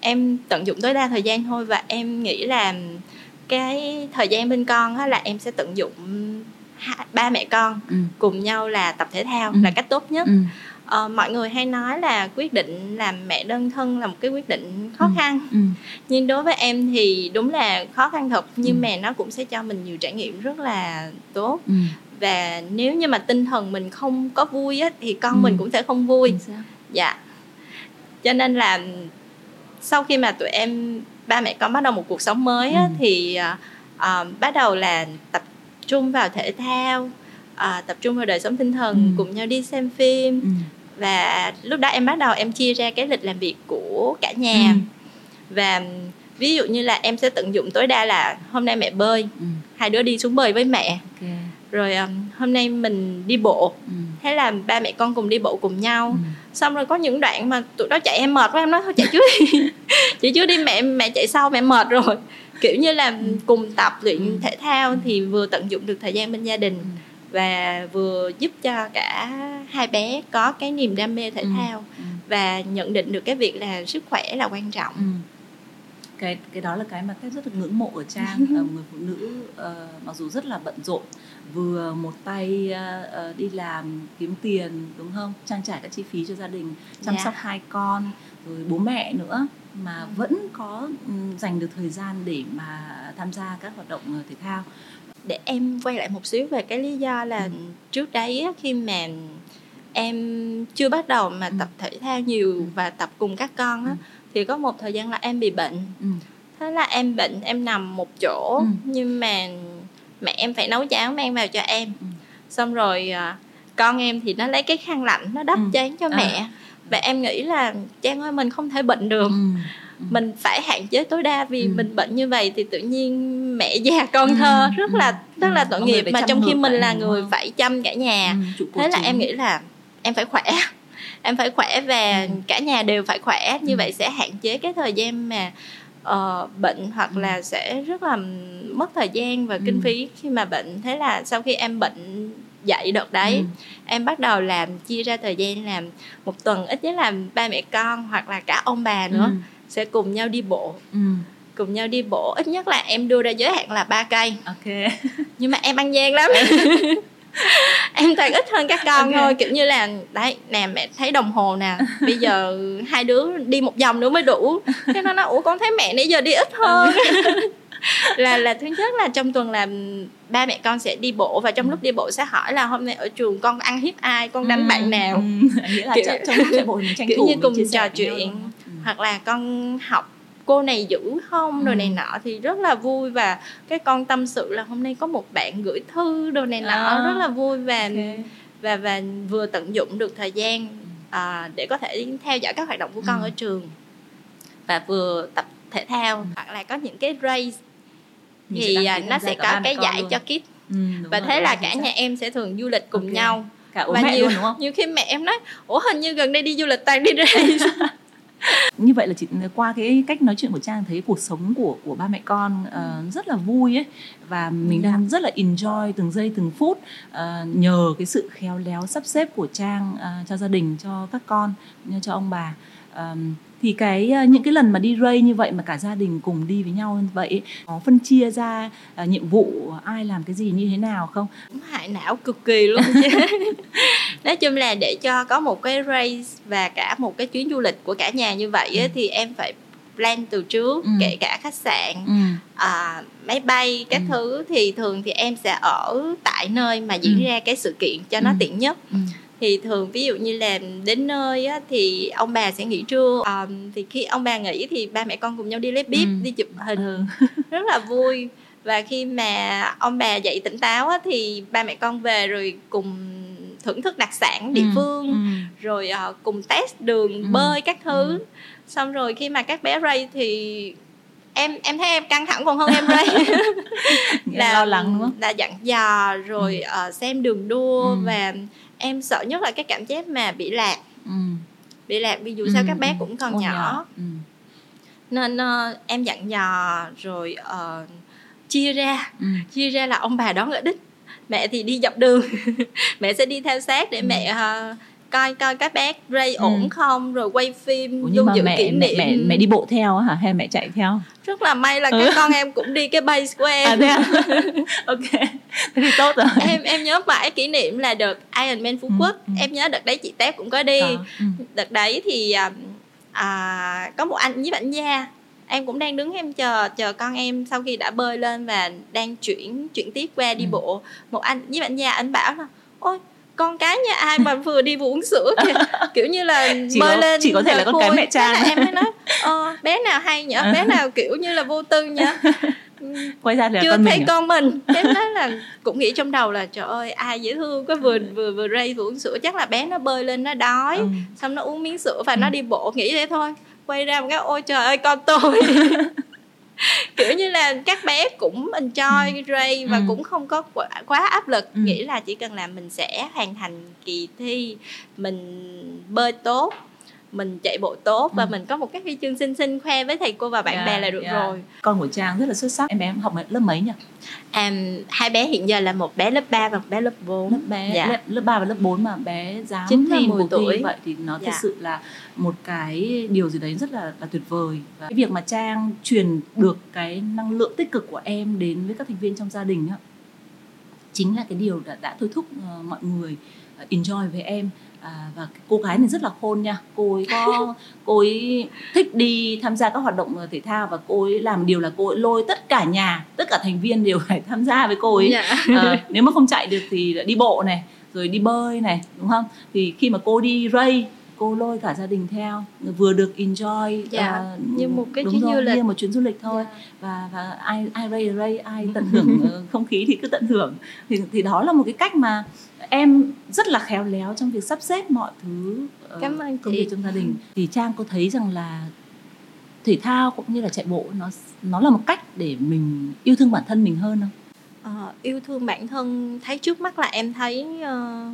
S2: em tận dụng tối đa thời gian thôi và em nghĩ là cái thời gian bên con á, là em sẽ tận dụng ba mẹ con ừ. cùng nhau là tập thể thao ừ. là cách tốt nhất ừ. ờ, mọi người hay nói là quyết định làm mẹ đơn thân là một cái quyết định khó ừ. khăn ừ. nhưng đối với em thì đúng là khó khăn thật nhưng ừ. mà nó cũng sẽ cho mình nhiều trải nghiệm rất là tốt ừ. và nếu như mà tinh thần mình không có vui á thì con ừ. mình cũng sẽ không vui dạ cho nên là sau khi mà tụi em ba mẹ con bắt đầu một cuộc sống mới á, ừ. thì uh, bắt đầu là tập trung vào thể thao uh, tập trung vào đời sống tinh thần ừ. cùng nhau đi xem phim ừ. và lúc đó em bắt đầu em chia ra cái lịch làm việc của cả nhà ừ. và ví dụ như là em sẽ tận dụng tối đa là hôm nay mẹ bơi ừ. hai đứa đi xuống bơi với mẹ okay. Rồi um, hôm nay mình đi bộ ừ. thế là ba mẹ con cùng đi bộ cùng nhau ừ. xong rồi có những đoạn mà tụi nó chạy em mệt quá em nói thôi chạy trước đi chị trước đi mẹ mẹ chạy sau mẹ mệt rồi kiểu như là ừ. cùng tập luyện ừ. thể thao thì vừa tận dụng được thời gian bên gia đình ừ. và vừa giúp cho cả hai bé có cái niềm đam mê thể thao ừ. và nhận định được cái việc là sức khỏe là quan trọng ừ
S1: cái cái đó là cái mà tép rất là ngưỡng mộ ở trang uh, người phụ nữ uh, mặc dù rất là bận rộn vừa một tay uh, đi làm kiếm tiền đúng không trang trải các chi phí cho gia đình chăm yeah. Dạ. sóc hai con rồi bố mẹ nữa mà ừ. vẫn có um, dành được thời gian để mà tham gia các hoạt động thể thao
S2: để em quay lại một xíu về cái lý do là ừ. trước đấy khi mà em chưa bắt đầu mà ừ. tập thể thao nhiều ừ. và tập cùng các con á ừ thì có một thời gian là em bị bệnh ừ. thế là em bệnh em nằm một chỗ ừ. nhưng mà mẹ em phải nấu cháo mang vào cho em ừ. xong rồi à, con em thì nó lấy cái khăn lạnh nó đắp ừ. chán cho à. mẹ và em nghĩ là trang ơi mình không thể bệnh được ừ. Ừ. mình phải hạn chế tối đa vì ừ. mình bệnh như vậy thì tự nhiên mẹ già con ừ. thơ rất ừ. là rất là tội nghiệp mà trong khi mình là người phải chăm cả nhà ừ. thế là em nghĩ là em phải khỏe em phải khỏe và ừ. cả nhà đều phải khỏe như ừ. vậy sẽ hạn chế cái thời gian mà uh, bệnh hoặc ừ. là sẽ rất là mất thời gian và kinh ừ. phí khi mà bệnh thế là sau khi em bệnh dậy đợt đấy ừ. em bắt đầu làm chia ra thời gian làm một tuần ít nhất là ba mẹ con hoặc là cả ông bà nữa ừ. sẽ cùng nhau đi bộ ừ cùng nhau đi bộ ít nhất là em đưa ra giới hạn là ba cây
S1: ok
S2: nhưng mà em ăn gian lắm em toàn ít hơn các con okay. thôi kiểu như là đấy nè mẹ thấy đồng hồ nè bây giờ hai đứa đi một vòng nữa mới đủ. Cái nó nói ủa con thấy mẹ nãy giờ đi ít hơn. Là là thứ nhất là trong tuần là ba mẹ con sẽ đi bộ và trong lúc đi bộ sẽ hỏi là hôm nay ở trường con ăn hiếp ai con đánh ừ, bạn nào.
S1: Ừ. nghĩa là kiểu, trong lúc chạy bộ mình tranh
S2: kiểu thủ, như cùng trò chuyện ừ. hoặc là con học cô này giữ không ừ. rồi này nọ thì rất là vui và cái con tâm sự là hôm nay có một bạn gửi thư đồ này nọ à. rất là vui và okay. và và vừa tận dụng được thời gian à, để có thể theo dõi các hoạt động của con
S1: Ừ.
S2: ở trường và vừa tập thể thao hoặc là có những cái race
S1: Mình sẽ
S2: thì
S1: đăng
S2: à, nó sẽ có cái giải
S1: luôn.
S2: cho kids
S1: Ừ,
S2: và
S1: rồi,
S2: thế là cả nhà em sẽ thường du lịch cùng
S1: Ok.
S2: nhau
S1: cả bố
S2: và
S1: mẹ
S2: nhiều,
S1: luôn đúng không
S2: nhiều khi mẹ em nói ủa hình như gần đây đi du lịch toàn đi race
S1: như vậy là chị qua cái cách nói chuyện của trang thấy cuộc sống của của ba mẹ con ờ, rất là vui ấy. Và mình
S2: Dạ.
S1: đang rất là enjoy từng giây từng phút ờ, nhờ cái sự khéo léo sắp xếp của trang ờ, cho gia đình cho các con cho ông bà. Ờm, thì cái ờ, những cái lần mà đi ray như vậy mà cả gia đình cùng đi với nhau như vậy ấy, có phân chia ra ờ, nhiệm vụ ai làm cái gì như thế nào không
S2: hại não cực kỳ luôn chứ nói chung là để cho có một cái race và cả một cái chuyến du lịch của cả nhà như vậy á,
S1: Ừ.
S2: thì em phải plan từ trước
S1: Ừ.
S2: kể cả khách sạn
S1: ừ.
S2: à, máy bay các
S1: Ừ.
S2: thứ thì thường thì em sẽ ở tại nơi mà diễn
S1: Ừ.
S2: ra cái sự kiện cho nó
S1: Ừ.
S2: tiện nhất
S1: Ừ.
S2: thì thường ví dụ như là đến nơi á, thì ông bà sẽ nghỉ trưa à, thì khi ông bà nghỉ thì ba mẹ con cùng nhau đi lấy bếp
S1: Ừ.
S2: đi chụp hình
S1: Ừ.
S2: rất là vui và khi mà ông bà dậy tỉnh táo á, thì ba mẹ con về rồi cùng thưởng thức đặc sản địa
S1: Ừ.
S2: phương
S1: Ừ.
S2: rồi ờ, cùng test đường
S1: Ừ.
S2: bơi các thứ
S1: Ừ.
S2: xong rồi khi mà các bé ray thì em em thấy em căng thẳng còn hơn em ray
S1: Nghĩa lo lắng đúng không
S2: là dặn dò rồi ờ, xem đường đua
S1: Ừ.
S2: và em sợ nhất là cái cảm giác mà bị lạc
S1: ừ.
S2: bị lạc vì dù sao
S1: Ừ,
S2: các bé
S1: ừ.
S2: cũng còn
S1: Còn
S2: nhỏ
S1: Ừ.
S2: nên ờ, em dặn dò rồi ờ, chia ra
S1: Ừ.
S2: chia ra là ông bà đón ở đích mẹ thì đi dọc đường mẹ sẽ đi theo sát để
S1: Ừ.
S2: mẹ ờ, coi coi các bé ray
S1: Ừ.
S2: ổn không rồi quay phim
S1: Ủa,
S2: lưu giữ
S1: mẹ,
S2: kỷ
S1: mẹ
S2: niệm
S1: mẹ mẹ đi bộ theo hả hay mẹ chạy theo
S2: rất là may là
S1: Ừ.
S2: các con em cũng đi cái base của em
S1: à thế à? ok thế thì tốt rồi
S2: em em nhớ mãi kỷ niệm là đợt Ironman Phú
S1: Ừ,
S2: Quốc
S1: ừ.
S2: em nhớ đợt đấy chị Tép cũng có đi
S1: Có, ừ.
S2: đợt đấy thì à, à, có một anh nhiếp ảnh gia em cũng đang đứng em chờ chờ con em sau khi đã bơi lên và đang chuyển chuyển tiếp qua đi
S1: Ừ.
S2: bộ một anh nhiếp ảnh gia anh bảo là ôi con cái nhà ai mà vừa đi vừa uống sữa kìa. Kiểu như là
S1: Chỉ
S2: bơi
S1: có-
S2: lên
S1: chỉ có thể là con cái mẹ Trang.
S2: Thế là em mới nói ờ, bé nào hay nhở bé nào kiểu như là vô tư nhở
S1: quay ra là
S2: chưa
S1: con
S2: thấy
S1: mình à?
S2: con mình. Em nói là cũng nghĩ trong đầu là trời ơi ai dễ thương quá vừa vừa vừa ray vừa uống sữa. Chắc là bé nó bơi lên nó đói
S1: Ừ.
S2: xong nó uống miếng sữa và
S1: Ừ.
S2: nó đi bộ nghĩ thế thôi. Quay ra một cái ôi trời ơi con tôi kiểu như là các bé cũng enjoy ray và
S1: Ừ.
S2: cũng không có quá, quá áp lực
S1: Ừ.
S2: nghĩ là chỉ cần là mình sẽ hoàn thành kỳ thi mình bơi tốt mình chạy bộ tốt và
S1: Ừ.
S2: mình có một cái huy chương xinh xinh khoe với thầy cô và bạn
S1: Yeah,
S2: bè là được
S1: yeah.
S2: rồi
S1: con của trang rất là xuất sắc em bé em học lớp mấy nhỉ
S2: À, hai bé hiện giờ là một bé lớp 3 và một bé lớp 4
S1: lớp bé
S2: Dạ.
S1: lớp, lớp 3 và lớp 4 mà bé dám
S2: Chính là
S1: làm
S2: 10
S1: cuộc thi
S2: tuổi.
S1: như vậy thì nó
S2: Dạ.
S1: thật sự là một cái điều gì đấy rất là là tuyệt vời và cái việc mà trang truyền được cái năng lượng tích cực của em đến với các thành viên trong gia đình á chính là cái điều đã, đã thôi thúc ờ, mọi người ờ, enjoy với em à, và cô gái này rất là khôn nha. Cô ấy có cô ấy thích đi tham gia các hoạt động ờ, thể thao và cô ấy làm điều là cô ấy lôi tất cả nhà tất cả thành viên đều phải tham gia với cô ấy.
S2: Dạ.
S1: Ờ, nếu mà không chạy được thì đi bộ này rồi đi bơi này đúng không? Thì khi mà cô đi ray cô lôi cả gia đình theo vừa được enjoy
S2: Dạ,
S1: ờ,
S2: như một cái
S1: đúng
S2: chuyến
S1: rồi,
S2: du lịch.
S1: như một chuyến du lịch thôi.
S2: Dạ.
S1: và và ai ai ray ray ai tận hưởng ờ, không khí thì cứ tận hưởng. Thì thì đó là một cái cách mà em rất là khéo léo trong việc sắp xếp mọi thứ ờ,
S2: Cảm ơn
S1: công việc trong gia đình. Thì trang có thấy rằng là thể thao cũng như là chạy bộ nó nó là một cách để mình yêu thương bản thân mình hơn không?
S2: Ờ, yêu thương bản thân thấy trước mắt là em thấy ờ,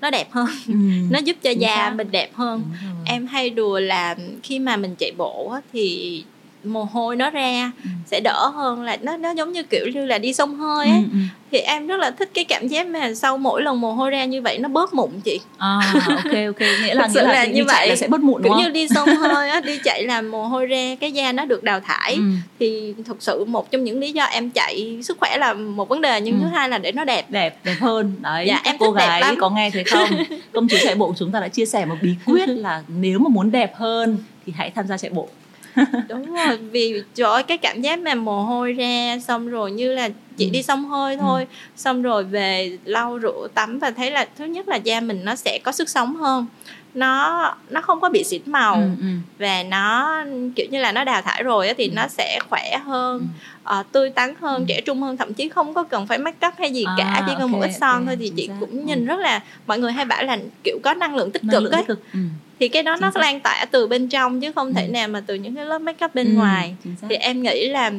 S2: nó đẹp hơn
S1: Ừ.
S2: nó giúp cho
S1: Chính
S2: da
S1: xác.
S2: mình đẹp hơn em hay đùa là khi mà mình chạy bộ á, thì mồ hôi nó ra
S1: Ừ.
S2: sẽ đỡ hơn là nó nó giống như kiểu như là đi sông hơi
S1: Ừ,
S2: ấy
S1: ừ.
S2: thì em rất là thích cái cảm giác mà sau mỗi lần mồ hôi ra như vậy nó bớt mụn chị
S1: à ok ok nghĩa là nghĩa là,
S2: là như vậy.
S1: là sẽ bớt mụn đúng
S2: kiểu
S1: không
S2: như đi sông hơi á đi chạy là mồ hôi ra cái da nó được đào thải
S1: ừ.
S2: thì thực sự một trong những lý do em chạy sức khỏe là một vấn đề nhưng
S1: Ừ.
S2: thứ hai là để nó đẹp
S1: đẹp đẹp hơn đấy
S2: Dạ, em
S1: cô
S2: thích đẹp
S1: gái
S2: lắm.
S1: có nghe thấy không công chúa chạy bộ chúng ta đã chia sẻ một bí quyết là nếu mà muốn đẹp hơn thì hãy tham gia chạy bộ
S2: đúng rồi vì trời ơi cái cảm giác mà mồ hôi ra xong rồi như là chỉ
S1: Ừ.
S2: đi xông hơi thôi xong rồi về lau rửa tắm và thấy là thứ nhất là da mình nó sẽ có sức sống hơn nó nó không có bị xịn màu
S1: ừ, ừ.
S2: và nó kiểu như là nó đào thải rồi thì
S1: Ừ.
S2: nó sẽ khỏe hơn
S1: Ừ.
S2: ờ, tươi tắn hơn
S1: Ừ.
S2: trẻ trung hơn thậm chí không có cần phải make up hay gì
S1: À,
S2: cả chỉ cần một
S1: ok,
S2: ít son
S1: ok,
S2: thôi thì chị
S1: xác.
S2: cũng
S1: Ừ.
S2: nhìn rất là mọi người hay bảo là kiểu có năng lượng tích
S1: Năng
S2: cực
S1: lượng
S2: ấy
S1: tích cực ừ.
S2: Thì cái đó chính nó xác. lan tỏa từ bên trong chứ không ừ. thể nào mà từ những cái lớp make up bên ừ, ngoài thì em nghĩ là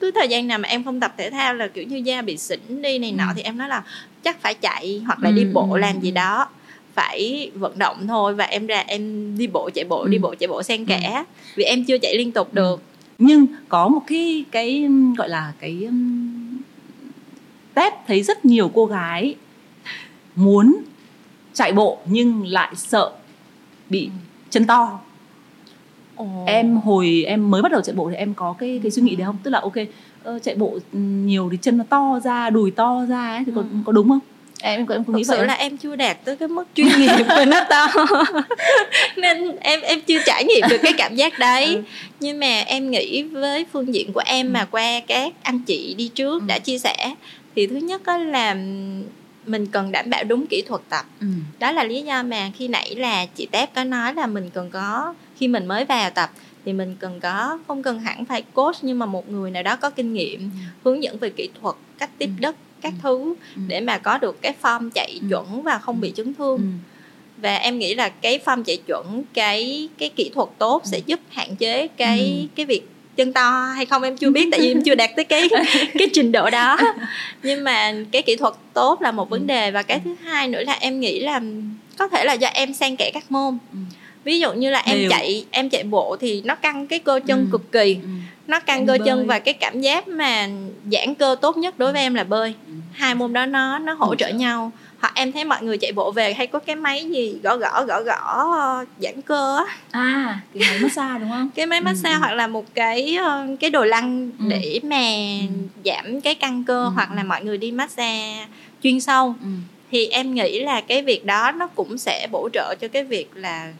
S2: cứ thời gian nào mà em không tập thể thao là kiểu như da bị xỉn đi này ừ. nọ thì em nói là chắc phải chạy hoặc là ừ, đi bộ ừ, làm gì đó phải vận động thôi và em ra em đi bộ chạy bộ ừ. đi bộ chạy bộ xen kẽ ừ. vì em chưa chạy liên tục ừ. được
S1: nhưng có một cái cái gọi là cái test thấy rất nhiều cô gái muốn chạy bộ nhưng lại sợ bị ừ. chân to Ồ. em hồi em mới bắt đầu chạy bộ thì em có cái cái suy nghĩ đấy không tức là ok chạy bộ nhiều thì chân nó to ra đùi to ra ấy thì có ừ. có đúng không em có em có nghĩ
S2: Thực
S1: vậy
S2: là em chưa đạt tới cái mức chuyên nghiệp về nó to nên em em chưa trải nghiệm được cái cảm giác đấy ừ. nhưng mà em nghĩ với phương diện của em ừ. mà qua các anh chị đi trước ừ. đã chia sẻ thì thứ nhất là mình cần đảm bảo đúng kỹ thuật tập ừ. đó là lý do mà khi nãy là chị tép có nói là mình cần có khi mình mới vào tập thì mình cần có không cần hẳn phải coach nhưng mà một người nào đó có kinh nghiệm ừ. hướng dẫn về kỹ thuật cách tiếp ừ. đất các ừ. thứ để mà có được cái form chạy chuẩn và không bị chấn thương và em nghĩ là cái form chạy chuẩn cái cái kỹ thuật tốt sẽ giúp hạn chế cái cái việc chân to hay không em chưa biết tại vì em chưa đạt tới cái cái trình độ đó nhưng mà cái kỹ thuật tốt là một vấn đề và cái thứ hai nữa là em nghĩ là có thể là do em xen kẽ các môn ví dụ như là em Điều. chạy em chạy bộ thì nó căng cái cơ chân ừ. cực kỳ ừ. nó căng em cơ bơi. chân và cái cảm giác mà giãn cơ tốt nhất đối với em là bơi ừ. hai môn đó nó nó hỗ trợ nhau hoặc em thấy mọi người chạy bộ về hay có cái máy gì gõ gõ gõ gõ giãn cơ á
S1: à cái máy massage đúng không
S2: cái máy massage ừ. hoặc là một cái uh, cái đồ lăn ừ. để mà ừ. giảm cái căng cơ ừ. hoặc là mọi người đi massage chuyên sâu ừ. thì em nghĩ là cái việc đó nó cũng sẽ bổ trợ cho cái việc là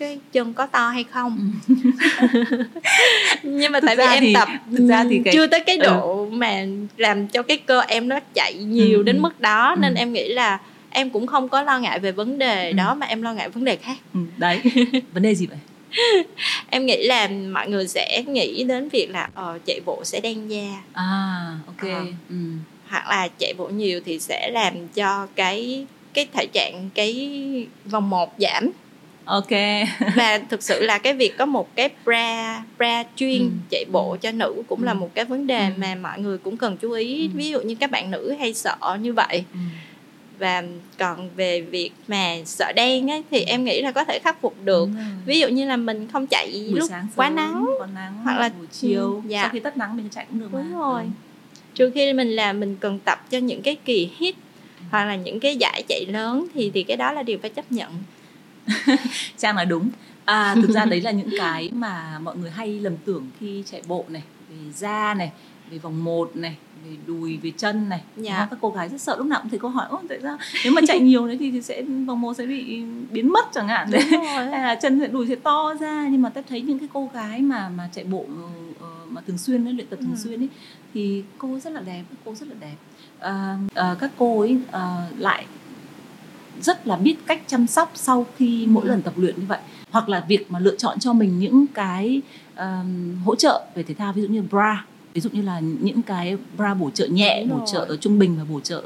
S2: cái chân có to hay không ừ. nhưng mà thực tại vì em thì, tập thực ra thì cái... chưa tới cái ừ. độ ừ. mà làm cho cái cơ em nó chạy nhiều ừ. đến mức đó ừ. nên em nghĩ là em cũng không có lo ngại về vấn đề ừ. đó mà em lo ngại vấn đề khác
S1: ừ, đấy vấn đề gì vậy
S2: em nghĩ là mọi người sẽ nghĩ đến việc là uh, chạy bộ sẽ đen da
S1: à ok uh, ừ.
S2: hoặc là chạy bộ nhiều thì sẽ làm cho cái cái thể trạng cái vòng một giảm
S1: ok
S2: và thực sự là cái việc có một cái bra bra chuyên ừ. chạy bộ cho nữ cũng ừ. là một cái vấn đề ừ. mà mọi người cũng cần chú ý ừ. ví dụ như các bạn nữ hay sợ như vậy ừ. và còn về việc mà sợ đen ấy, thì ừ. em nghĩ là có thể khắc phục được ví dụ như là mình không chạy
S1: buổi
S2: lúc
S1: sáng
S2: quá nắng,
S1: nắng hoặc là buổi chiều ừ, dạ. sau khi tắt nắng mình chạy cũng được
S2: đúng mà. rồi ừ. trừ khi mình làm mình cần tập cho những cái kỳ hit ừ. hoặc là những cái giải chạy lớn thì thì cái đó là điều phải chấp nhận
S1: trang nói đúng. À, thực ra đấy là những cái mà mọi người hay lầm tưởng khi chạy bộ này về da này về vòng một này về đùi về chân này. Dạ. các cô gái rất sợ lúc nào cũng thấy câu hỏi ôi tại sao nếu mà chạy nhiều đấy thì sẽ vòng một sẽ bị biến mất chẳng hạn? Đấy. hay là chân sẽ đùi sẽ to ra. Nhưng mà tôi thấy những cái cô gái mà mà chạy bộ uh, mà thường xuyên luyện tập thường ừ. xuyên ấy thì cô rất là đẹp cô rất là đẹp. Uh, uh, các cô ấy uh, lại rất là biết cách chăm sóc sau khi mỗi lần tập luyện như vậy hoặc là việc mà lựa chọn cho mình những cái um, hỗ trợ về thể thao ví dụ như bra ví dụ như là những cái bra bổ trợ nhẹ bổ trợ ở trung bình và bổ trợ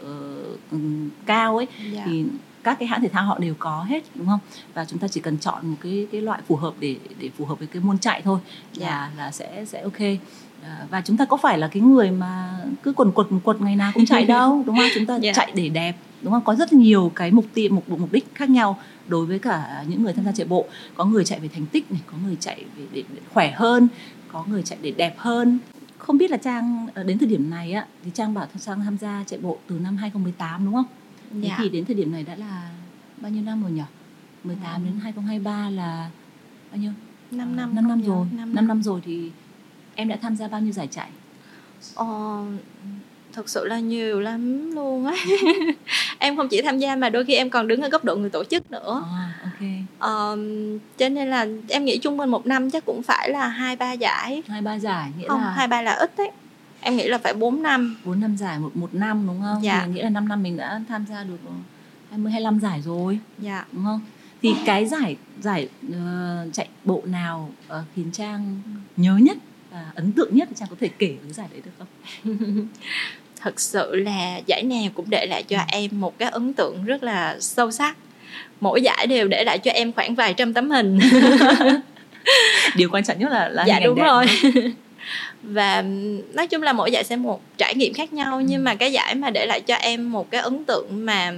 S1: um, cao ấy yeah. Dạ. thì các cái hãng thể thao họ đều có hết đúng không và chúng ta chỉ cần chọn một cái cái loại phù hợp để để phù hợp với cái môn chạy thôi là yeah. Dạ. là sẽ sẽ ok và chúng ta có phải là cái người mà cứ quần quật quật ngày nào cũng chạy đâu đúng không chúng ta yeah. Dạ. chạy để đẹp đúng không có rất nhiều cái mục tiêu mục mục đích khác nhau đối với cả những người tham gia chạy bộ có người chạy về thành tích này có người chạy để, để, để khỏe hơn có người chạy để đẹp hơn không biết là trang ờ, đến thời điểm này á thì trang bảo trang tham gia chạy bộ từ năm 2018 đúng không? Dạ. thì đến thời điểm này đã là bao nhiêu năm rồi nhỉ? 18 ừ. đến 2023 là bao nhiêu?
S2: 5 năm.
S1: 5 năm rồi. 5 năm. 5 năm rồi thì em đã tham gia bao nhiêu giải chạy?
S2: Ờ, thực sự là nhiều lắm luôn á. Em không chỉ tham gia mà đôi khi em còn đứng ở góc độ người tổ chức nữa.
S1: À, okay.
S2: um, cho nên là em nghĩ trung bình một năm chắc cũng phải là hai ba giải.
S1: Hai ba giải nghĩa
S2: không
S1: là
S2: hai ba là ít đấy. Em nghĩ là phải 4 năm.
S1: 4 năm giải một một năm đúng không?
S2: Dạ.
S1: thì nghĩa là 5 năm mình đã tham gia được 20 25 giải rồi
S2: dạ.
S1: đúng không? Thì cái giải giải uh, chạy bộ nào uh, khiến trang nhớ nhất và ấn tượng nhất thì trang có thể kể cái giải đấy được không
S2: thật sự là giải nào cũng để lại cho ừ. em một cái ấn tượng rất là sâu sắc mỗi giải đều để lại cho em khoảng vài trăm tấm hình
S1: điều quan trọng nhất là là
S2: dạ đúng
S1: đẹp.
S2: rồi và nói chung là mỗi giải sẽ một trải nghiệm khác nhau ừ. nhưng mà cái giải mà để lại cho em một cái ấn tượng mà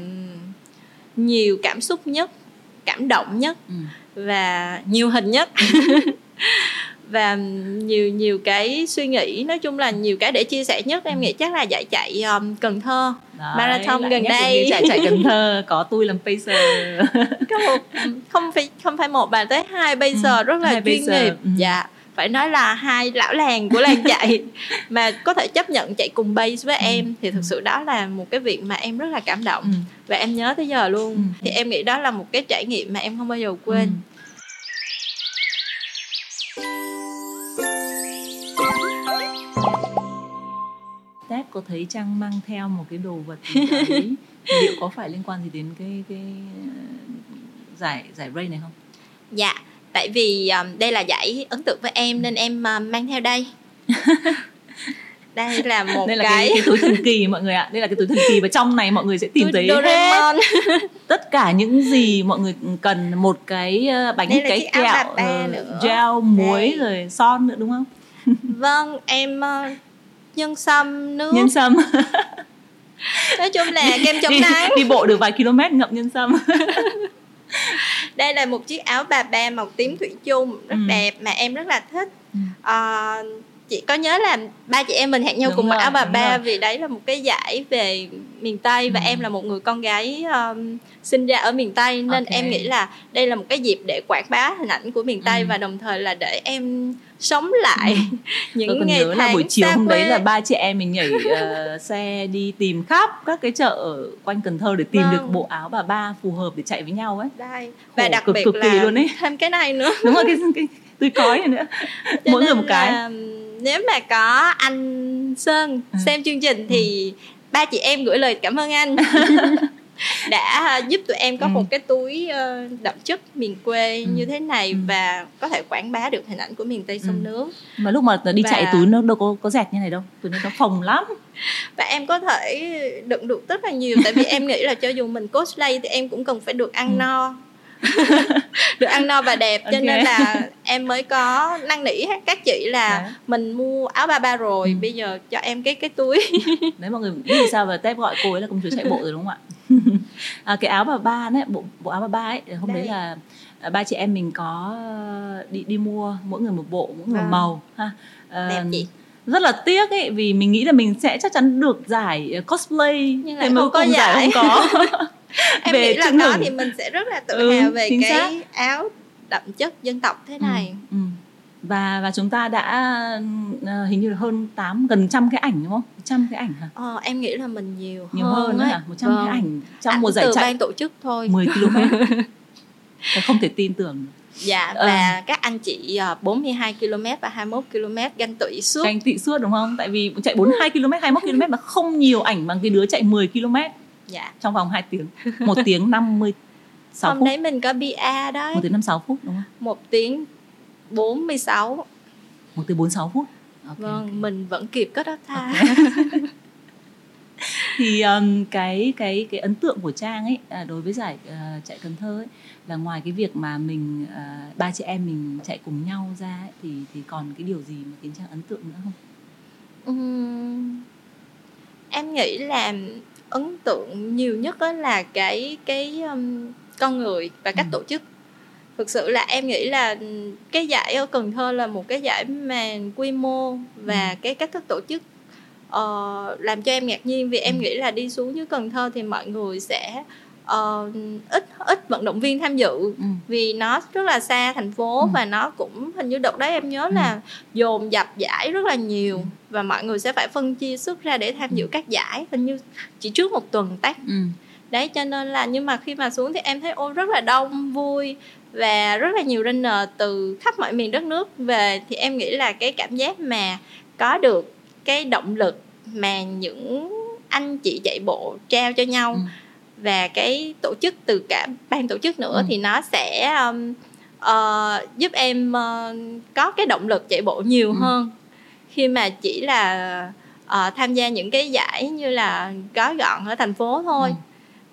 S2: nhiều cảm xúc nhất cảm động nhất ừ. và nhiều hình nhất và nhiều nhiều cái suy nghĩ nói chung là nhiều cái để chia sẻ nhất em nghĩ chắc là giải chạy um, Cần Thơ Đấy, marathon gần đây
S1: chạy chạy Cần Thơ có tôi làm pacer
S2: có một không phải không phải một mà tới hai pacer ừ, rất là chuyên pacer. nghiệp ừ. dạ phải nói là hai lão làng của làng chạy mà có thể chấp nhận chạy cùng base với ừ. em thì thực sự đó là một cái việc mà em rất là cảm động ừ. và em nhớ tới giờ luôn ừ. thì em nghĩ đó là một cái trải nghiệm mà em không bao giờ quên ừ.
S1: Tết có thấy Trang mang theo một cái đồ vật gì đấy? Liệu có phải liên quan gì đến cái cái ờ, giải giải Ray này không?
S2: Dạ, tại vì um, đây là giải ấn tượng với em nên em uh, mang theo đây. Đây là một
S1: đây là
S2: cái...
S1: cái, cái túi thần kỳ mọi người ạ. Đây là cái túi thần kỳ và trong này mọi người sẽ tìm thấy hết. Tất cả những gì mọi người cần một cái ờ, bánh cái kẹo uh, gel muối đây. rồi son nữa đúng không
S2: vâng em uh, nhân sâm nước.
S1: Nhân sâm.
S2: Nói chung là kem chống
S1: đi,
S2: nắng.
S1: đi bộ được vài km ngậm nhân sâm.
S2: Đây là một chiếc áo bà ba màu tím thủy chung rất ừ. đẹp mà em rất là thích. Ừ. à, chị có nhớ là ba chị em mình hẹn nhau đúng cùng mặc áo bà ba vì đấy là một cái giải về miền tây và ừ. em là một người con gái um, sinh ra ở miền tây nên okay. em nghĩ là đây là một cái dịp để quảng bá hình ảnh của miền tây ừ. và đồng thời là để em sống lại ừ. những Tôi còn ngày nhớ tháng
S1: là buổi chiều hôm đấy là ba chị em mình nhảy uh, xe đi tìm khắp các cái chợ ở quanh Cần Thơ để tìm vâng. được bộ áo bà ba phù hợp để chạy với nhau ấy.
S2: Đây. Và đặc cực, biệt cực là kỳ luôn ấy. thêm cái này nữa.
S1: Đúng rồi cái, cái tươi cói này nữa. Mỗi người một cái.
S2: Nếu mà có anh Sơn ừ. xem chương trình thì ừ. ba chị em gửi lời cảm ơn anh. đã giúp tụi em có ừ. một cái túi uh, đậm chất miền quê ừ. như thế này ừ. và có thể quảng bá được hình ảnh của miền tây sông ừ. nước
S1: mà lúc mà đi và... chạy túi nó đâu có có dẹt như này đâu túi nó phồng lắm
S2: và em có thể đựng được rất là nhiều tại vì em nghĩ là cho dù mình cosplay thì em cũng cần phải được ăn ừ. no được ăn no và đẹp okay. cho nên là em mới có năn nỉ các chị là Đấy. mình mua áo ba ba rồi ừ. bây giờ cho em cái cái túi
S1: đấy mọi người biết sao và tép gọi cô ấy là công chúa chạy bộ rồi đúng không ạ à, cái áo bà ba đấy bộ bộ áo bà ba ấy hôm đây. đấy là à, ba chị em mình có đi đi mua mỗi người một bộ mỗi người à. màu ha
S2: à, đẹp chị
S1: rất là tiếc ấy vì mình nghĩ là mình sẽ chắc chắn được giải cosplay
S2: nhưng lại không có giải.
S1: giải không có
S2: em về nghĩ là có hưởng. thì mình sẽ rất là tự ừ, hào về cái xác. áo đậm chất dân tộc thế ừ, này
S1: ừ, ừ. và và chúng ta đã uh, hình như là hơn 8 gần trăm cái ảnh đúng không? trăm cái ảnh hả?
S2: Ờ, em nghĩ là mình nhiều,
S1: nhiều hơn, hơn hả? 100 vâng. cái ảnh trong ảnh một giải chạy
S2: ban tổ chức thôi
S1: 10 km không thể tin tưởng
S2: Dạ ờ. và à. các anh chị 42 km và 21 km ganh tị suốt
S1: Ganh tị suốt đúng không? Tại vì chạy 42 km, 21 km mà không nhiều ảnh bằng cái đứa chạy 10 km
S2: dạ.
S1: trong vòng 2 tiếng. Một tiếng 56
S2: Hôm
S1: phút.
S2: đấy mình có BA đấy.
S1: Một tiếng 56 phút đúng không?
S2: Một tiếng 46
S1: một tiếng 46 phút.
S2: Okay, vâng okay. mình vẫn kịp có đó tha.
S1: Okay. thì um, cái cái cái ấn tượng của trang ấy à, đối với giải uh, chạy cần thơ ấy là ngoài cái việc mà mình uh, ba chị em mình chạy cùng nhau ra ấy, thì thì còn cái điều gì mà khiến trang ấn tượng nữa không?
S2: Uhm, em nghĩ là ấn tượng nhiều nhất đó là cái cái um, con người và cách ừ. tổ chức thực sự là em nghĩ là cái giải ở Cần Thơ là một cái giải mà quy mô và ừ. cái cách thức tổ chức uh, làm cho em ngạc nhiên vì em ừ. nghĩ là đi xuống dưới Cần Thơ thì mọi người sẽ uh, ít ít vận động viên tham dự ừ. vì nó rất là xa thành phố ừ. và nó cũng hình như đợt đấy em nhớ ừ. là dồn dập giải rất là nhiều ừ. và mọi người sẽ phải phân chia sức ra để tham dự ừ. các giải hình như chỉ trước một tuần tắt ừ. đấy cho nên là nhưng mà khi mà xuống thì em thấy ô rất là đông vui và rất là nhiều runner từ khắp mọi miền đất nước về thì em nghĩ là cái cảm giác mà có được cái động lực mà những anh chị chạy bộ trao cho nhau ừ và cái tổ chức từ cả ban tổ chức nữa ừ. thì nó sẽ um, uh, giúp em uh, có cái động lực chạy bộ nhiều ừ. hơn khi mà chỉ là uh, tham gia những cái giải như là gói gọn ở thành phố thôi ừ.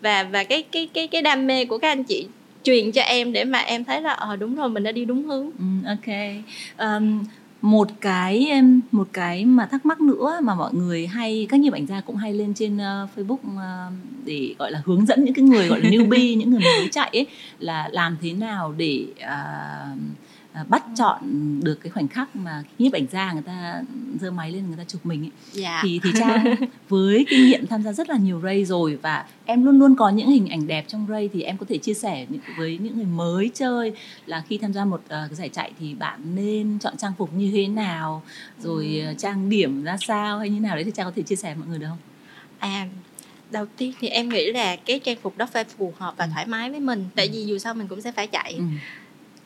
S2: và và cái cái cái cái đam mê của các anh chị truyền cho em để mà em thấy là ờ à, đúng rồi mình đã đi đúng hướng
S1: ừ, ok um, một cái một cái mà thắc mắc nữa mà mọi người hay các nhiếp ảnh gia cũng hay lên trên uh, Facebook uh, để gọi là hướng dẫn những cái người gọi là newbie những người mới chạy ấy là làm thế nào để uh, bắt chọn được cái khoảnh khắc mà nhiếp ảnh gia người ta giơ máy lên người ta chụp mình ấy
S2: dạ.
S1: thì thì trang với kinh nghiệm tham gia rất là nhiều ray rồi và em luôn luôn có những hình ảnh đẹp trong ray thì em có thể chia sẻ với những người mới chơi là khi tham gia một uh, cái giải chạy thì bạn nên chọn trang phục như thế nào rồi ừ. trang điểm ra sao hay như nào đấy thì trang có thể chia sẻ với mọi người được không?
S2: À đầu tiên thì em nghĩ là cái trang phục đó phải phù hợp và ừ. thoải mái với mình tại ừ. vì dù sao mình cũng sẽ phải chạy ừ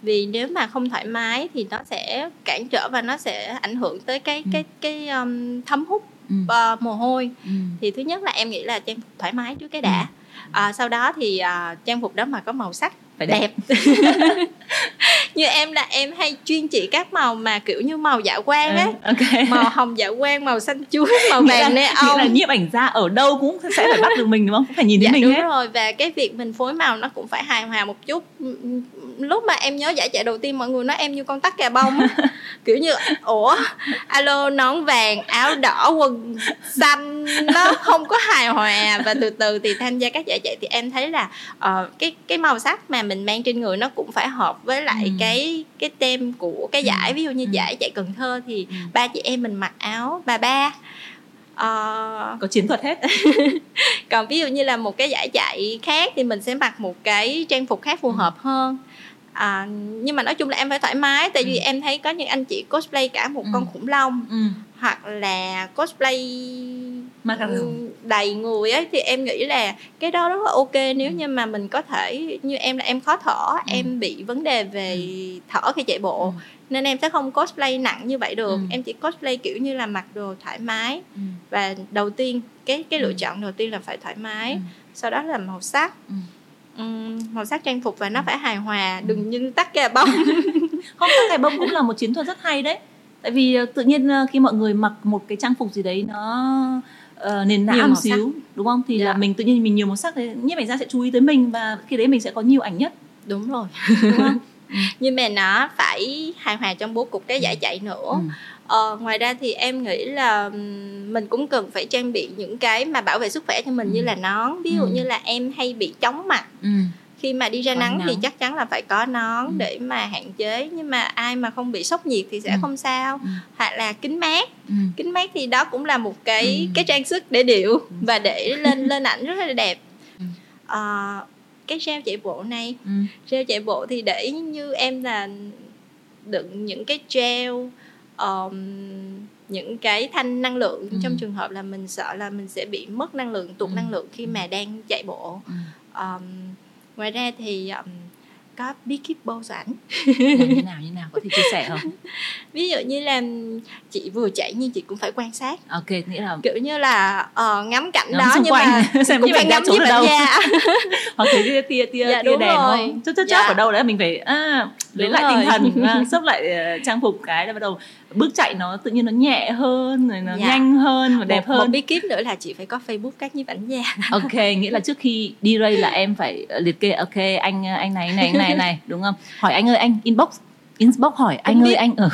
S2: vì nếu mà không thoải mái thì nó sẽ cản trở và nó sẽ ảnh hưởng tới cái ừ. cái cái um, thấm hút ừ. uh, mồ hôi ừ. thì thứ nhất là em nghĩ là trang phục thoải mái trước cái đã ừ. à, sau đó thì uh, trang phục đó mà có màu sắc phải đẹp, đẹp. như em là em hay chuyên chỉ các màu mà kiểu như màu dạ quang
S1: ừ, okay.
S2: màu hồng dạ quang màu xanh chuối màu vàng nê
S1: ong là nhiếp ảnh ra ở đâu cũng sẽ phải bắt được mình đúng không cũng phải nhìn thấy dạ, mình
S2: đúng
S1: hết
S2: rồi và cái việc mình phối màu nó cũng phải hài hòa một chút lúc mà em nhớ giải chạy đầu tiên mọi người nói em như con tắc kè bông kiểu như ủa alo nón vàng áo đỏ quần xanh nó không có hài hòa và từ từ thì tham gia các giải chạy thì em thấy là uh, cái cái màu sắc mà mình mang trên người nó cũng phải hợp với lại ừ. cái cái tem của cái giải ừ. ví dụ như ừ. giải chạy Cần Thơ thì ừ. ba chị em mình mặc áo bà ba
S1: uh, có chiến thuật hết
S2: còn ví dụ như là một cái giải chạy khác thì mình sẽ mặc một cái trang phục khác phù ừ. hợp hơn à, nhưng mà nói chung là em phải thoải mái tại ừ. vì em thấy có những anh chị cosplay cả một ừ. con khủng long ừ. hoặc là cosplay đầy người ấy thì em nghĩ là cái đó rất là ok nếu ừ. như mà mình có thể như em là em khó thở ừ. em bị vấn đề về ừ. thở khi chạy bộ ừ. nên em sẽ không cosplay nặng như vậy được ừ. em chỉ cosplay kiểu như là mặc đồ thoải mái ừ. và đầu tiên cái cái lựa ừ. chọn đầu tiên là phải thoải mái ừ. sau đó là màu sắc ừ màu sắc trang phục và nó phải hài hòa đừng như tắc kè bông.
S1: Không tắc kè bông cũng là một chiến thuật rất hay đấy. Tại vì ờ, tự nhiên ờ, khi mọi người mặc một cái trang phục gì đấy nó uh, nền nã một xíu sắc. đúng không? Thì dạ. là mình tự nhiên mình nhiều màu sắc thì nhiếp ảnh gia sẽ chú ý tới mình và khi đấy mình sẽ có nhiều ảnh nhất.
S2: Đúng rồi. Đúng không? Nhưng mà nó phải hài hòa trong bố cục cái giải chạy nữa. Ừ ờ, ngoài ra thì em nghĩ là mình cũng cần phải trang bị những cái mà bảo vệ sức khỏe cho mình ừ. như là nón ví dụ ừ. như là em hay bị chóng mặt ừ. khi mà đi ra nắng, nắng thì chắc chắn là phải có nón ừ. để mà hạn chế nhưng mà ai mà không bị sốc nhiệt thì sẽ ừ. không sao ừ. hoặc là kính mát ừ. kính mát thì đó cũng là một cái ừ. cái trang sức để điệu ừ. và để lên lên ảnh rất là đẹp ừ. à, cái gel chạy bộ này ừ. gel chạy bộ thì để như em là đựng những cái gel um, những cái thanh năng lượng ừ. trong trường hợp là mình sợ là mình sẽ bị mất năng lượng tụt ừ. năng lượng khi mà đang chạy bộ ừ. um, ngoài ra thì um, có bí kíp bô ảnh
S1: như nào như nào có thể chia sẻ không
S2: ví dụ như là chị vừa chạy nhưng chị cũng phải quan sát
S1: ok nghĩa là
S2: kiểu như là uh, ngắm cảnh ngắm đó nhưng quanh. mà
S1: xem cũng phải ngắm ở đâu hoặc thấy tia tia tia dạ, tia đèn rồi. không chớp chớp dạ. ở đâu đấy mình phải à, lấy lại rồi. tinh thần à, sắp lại uh, trang phục cái là bắt đầu bước chạy nó tự nhiên nó nhẹ hơn rồi nó dạ. nhanh hơn và đẹp
S2: một,
S1: hơn.
S2: một bí kíp nữa là chị phải có facebook các nhiếp ảnh gia
S1: ok nghĩa là trước khi đi ray là em phải liệt kê ok anh anh này anh này anh này này đúng không? Hỏi anh ơi anh inbox inbox hỏi anh ơi anh ở,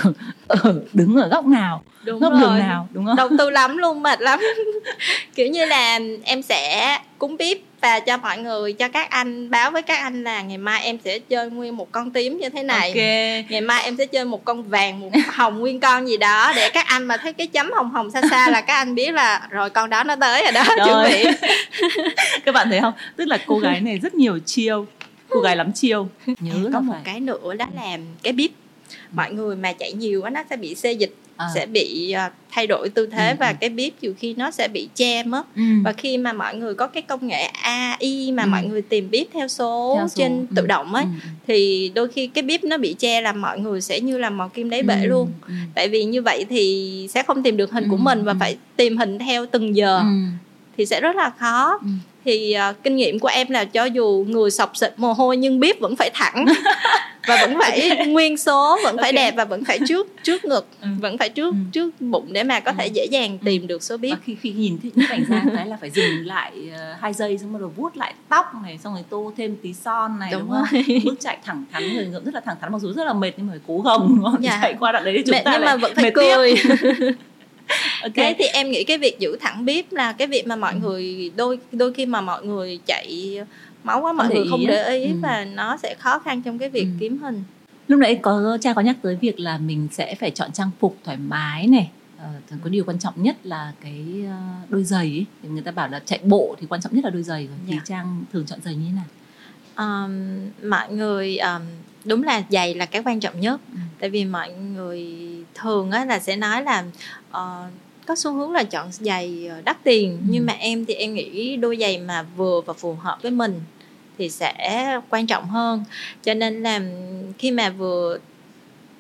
S1: ở đứng ở góc nào đúng góc rồi. đường nào? Đúng không?
S2: Đầu tư lắm luôn mệt lắm. Kiểu như là em sẽ cúng bếp và cho mọi người cho các anh báo với các anh là ngày mai em sẽ chơi nguyên một con tím như thế này. Okay. ngày mai em sẽ chơi một con vàng một hồng nguyên con gì đó để các anh mà thấy cái chấm hồng hồng xa xa là các anh biết là rồi con đó nó tới rồi đó chuẩn bị.
S1: Các bạn thấy không? Tức là cô gái này rất nhiều chiêu cô gái lắm chiêu.
S2: Nhớ có một phải. cái nữa đó là cái bếp mọi người mà chạy nhiều quá nó sẽ bị xê dịch à. sẽ bị uh, thay đổi tư thế ừ, và ừ. cái bếp nhiều khi nó sẽ bị che mất ừ. và khi mà mọi người có cái công nghệ AI mà ừ. mọi người tìm bếp theo số, theo số. trên ừ. tự động ấy ừ, ừ. thì đôi khi cái bếp nó bị che là mọi người sẽ như là mò kim đáy bể ừ. luôn ừ. tại vì như vậy thì sẽ không tìm được hình ừ. của mình và ừ. phải tìm hình theo từng giờ ừ. thì sẽ rất là khó ừ thì uh, kinh nghiệm của em là cho dù người sọc xịt mồ hôi nhưng bếp vẫn phải thẳng và vẫn phải nguyên số vẫn phải okay. đẹp và vẫn phải trước trước ngực ừ. vẫn phải trước ừ. trước bụng để mà có ừ. thể dễ dàng ừ. tìm được số biết và
S1: khi khi nhìn thấy những ảnh ra cái là phải dừng lại uh, hai giây xong rồi vuốt lại tóc này xong rồi tô thêm tí son này đúng, đúng không bước chạy thẳng thắn người ngưỡng rất là thẳng thắn mặc dù rất là mệt nhưng mà phải cố gồng đúng không dạ. chạy qua đoạn đấy chúng Mẹ, ta
S2: nhưng
S1: lại
S2: mà vẫn phải cười okay. thế thì em nghĩ cái việc giữ thẳng bếp là cái việc mà mọi ừ. người đôi đôi khi mà mọi người chạy máu quá mọi người không để ý ừ. và nó sẽ khó khăn trong cái việc ừ. kiếm hình
S1: lúc nãy có cha có nhắc tới việc là mình sẽ phải chọn trang phục thoải mái này ờ, có điều quan trọng nhất là cái ờ, đôi giày ấy. thì người ta bảo là chạy bộ thì quan trọng nhất là đôi giày rồi thì yeah. Dạ. trang thường chọn giày như thế nào
S2: um, mọi người um, đúng là giày là cái quan trọng nhất ừ. tại vì mọi người thường á là sẽ nói là uh, có xu hướng là chọn giày ờ, đắt tiền ừ. nhưng mà em thì em nghĩ đôi giày mà vừa và phù hợp với mình thì sẽ quan trọng hơn cho nên là khi mà vừa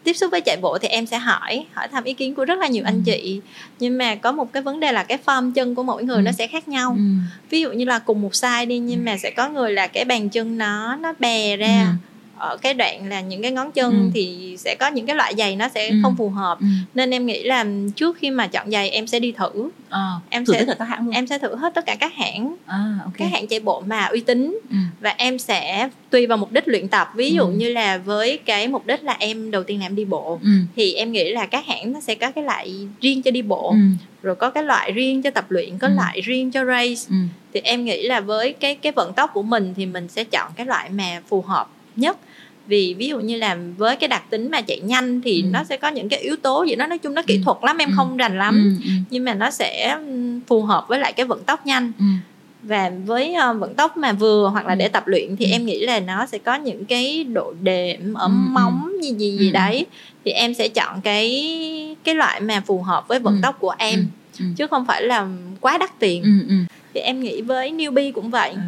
S2: tiếp xúc với chạy bộ thì em sẽ hỏi hỏi thăm ý kiến của rất là nhiều ừ. anh chị nhưng mà có một cái vấn đề là cái form chân của mỗi người ừ. nó sẽ khác nhau ừ. ví dụ như là cùng một size đi nhưng ừ. mà sẽ có người là cái bàn chân nó nó bè ra ừ ở cái đoạn là những cái ngón chân ừ. thì sẽ có những cái loại giày nó sẽ ừ. không phù hợp ừ. nên em nghĩ là trước khi mà chọn giày em sẽ đi thử
S1: à, em thử sẽ thử các hãng luôn.
S2: em sẽ thử hết tất cả các hãng à, okay. các hãng chạy bộ mà uy tín ừ. và em sẽ tùy vào mục đích luyện tập ví dụ ừ. như là với cái mục đích là em đầu tiên là em đi bộ ừ. thì em nghĩ là các hãng nó sẽ có cái loại riêng cho đi bộ ừ. rồi có cái loại riêng cho tập luyện có ừ. loại riêng cho race ừ. thì em nghĩ là với cái cái vận tốc của mình thì mình sẽ chọn cái loại mà phù hợp nhất vì ví dụ như là với cái đặc tính mà chạy nhanh thì ừ. nó sẽ có những cái yếu tố gì đó nói chung nó kỹ ừ. thuật lắm em ừ. không rành lắm ừ. Ừ. nhưng mà nó sẽ phù hợp với lại cái vận tốc nhanh ừ. và với uh, vận tốc mà vừa hoặc là ừ. để tập luyện thì ừ. em nghĩ là nó sẽ có những cái độ đệm ở ừ. móng gì gì gì ừ. đấy thì em sẽ chọn cái cái loại mà phù hợp với vận ừ. tốc của em ừ. chứ không phải là quá đắt tiền ừ. Ừ. thì em nghĩ với newbie cũng vậy ừ.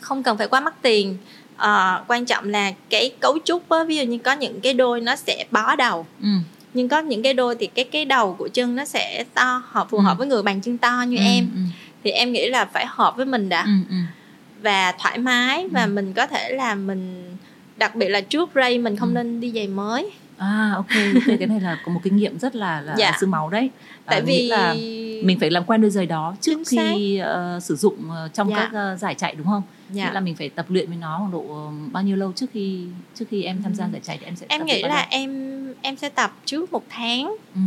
S2: không cần phải quá mắc tiền à, quan trọng là cái cấu trúc á ví dụ như có những cái đôi nó sẽ bó đầu ừ. nhưng có những cái đôi thì cái cái đầu của chân nó sẽ to hợp phù ừ. hợp với người bàn chân to như ừ. em ừ. thì em nghĩ là phải hợp với mình đã ừ. Ừ. và thoải mái và ừ. mình có thể là mình đặc biệt là trước ray mình không ừ. nên đi giày mới
S1: à ok, cái này là có một kinh nghiệm rất là là dạ. xương máu đấy
S2: tại à, vì
S1: là mình phải làm quen đôi giày đó trước khi uh, sử dụng uh, trong dạ. các uh, giải chạy đúng không dạ. là mình phải tập luyện với nó khoảng độ bao nhiêu lâu trước khi trước khi em tham gia giải chạy thì em sẽ
S2: em nghĩ là em em sẽ tập trước một tháng. Ừ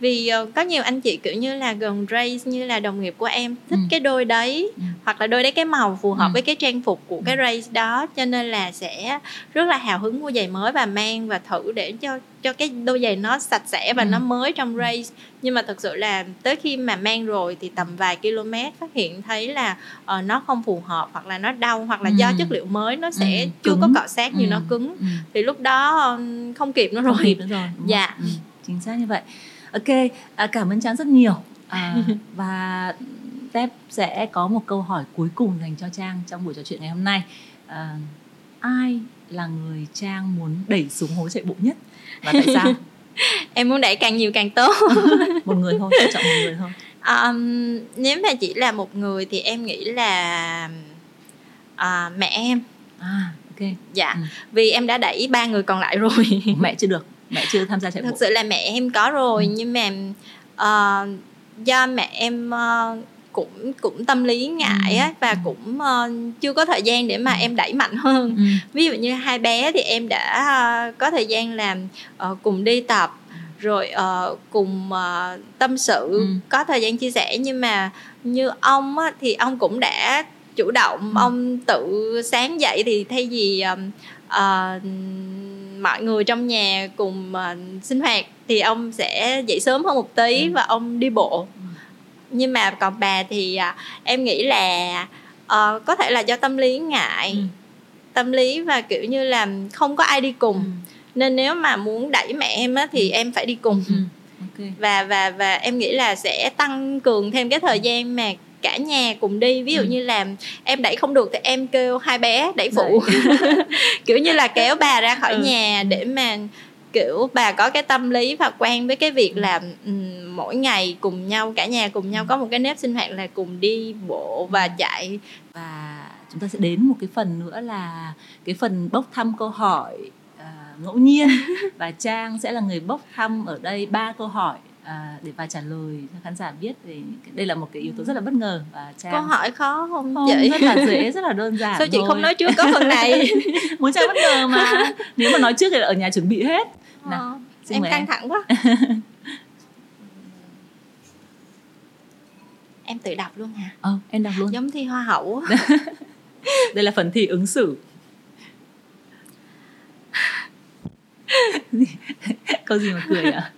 S2: vì uh, có nhiều anh chị kiểu như là gần race như là đồng nghiệp của em thích ừ. cái đôi đấy ừ. hoặc là đôi đấy cái màu phù hợp ừ. với cái trang phục của cái ừ. race đó cho nên là sẽ rất là hào hứng mua giày mới và mang và thử để cho cho cái đôi giày nó sạch sẽ và ừ. nó mới trong race nhưng mà thật sự là tới khi mà mang rồi thì tầm vài km phát hiện thấy là uh, nó không phù hợp hoặc là nó đau hoặc là ừ. do chất liệu mới nó sẽ ừ. chưa có cọ sát như ừ. nó cứng ừ. thì lúc đó um, không kịp nữa rồi
S1: không kịp nữa rồi
S2: dạ ừ.
S1: chính xác như vậy ok à, cảm ơn trang rất nhiều. À, và tép sẽ có một câu hỏi cuối cùng dành cho trang trong buổi trò chuyện ngày hôm nay. À, ai là người trang muốn đẩy xuống hố chạy bộ nhất? Và tại sao?
S2: Em muốn đẩy càng nhiều càng tốt.
S1: Một người thôi chọn một người thôi.
S2: Um, nếu mà chỉ là một người thì em nghĩ là uh, mẹ em.
S1: À ok.
S2: Dạ ừ. vì em đã đẩy ba người còn lại rồi.
S1: Mẹ chưa được mẹ chưa tham gia chạy
S2: bộ thật sự là mẹ em có rồi ừ. nhưng mà uh, do mẹ em uh, cũng cũng tâm lý ngại á ừ. và ừ. cũng uh, chưa có thời gian để mà ừ. em đẩy mạnh hơn ừ. ví dụ như hai bé thì em đã uh, có thời gian làm uh, cùng đi tập rồi uh, cùng uh, tâm sự ừ. có thời gian chia sẻ nhưng mà như ông á, thì ông cũng đã chủ động ừ. ông tự sáng dậy thì thay vì uh, uh, mọi người trong nhà cùng uh, sinh hoạt thì ông sẽ dậy sớm hơn một tí ừ. và ông đi bộ ừ. nhưng mà còn bà thì uh, em nghĩ là uh, có thể là do tâm lý ngại ừ. tâm lý và kiểu như là không có ai đi cùng ừ. nên nếu mà muốn đẩy mẹ em á thì ừ. em phải đi cùng ừ. okay. và và và em nghĩ là sẽ tăng cường thêm cái thời gian mà cả nhà cùng đi ví dụ ừ. như là em đẩy không được thì em kêu hai bé đẩy phụ kiểu như là kéo bà ra khỏi ừ. nhà để mà kiểu bà có cái tâm lý và quen với cái việc ừ. là um, mỗi ngày cùng nhau cả nhà cùng nhau ừ. có một cái nếp sinh hoạt là cùng đi bộ và chạy
S1: và chúng ta sẽ đến một cái phần nữa là cái phần bốc thăm câu hỏi ngẫu nhiên và Trang sẽ là người bốc thăm ở đây ba câu hỏi à, để và trả lời cho khán giả biết về đây là một cái yếu tố rất là bất ngờ và
S2: trang câu hỏi khó không,
S1: không chị? rất là dễ rất là đơn giản
S2: sao chị thôi. không nói trước có phần này?
S1: Muốn trang bất ngờ mà. Nếu mà nói trước thì ở nhà chuẩn bị hết.
S2: Nào ờ, em căng thẳng quá. Em tự đọc luôn hả
S1: ờ em đọc luôn.
S2: Giống thi hoa hậu
S1: đây là phần thi ứng xử. Câu gì mà cười ạ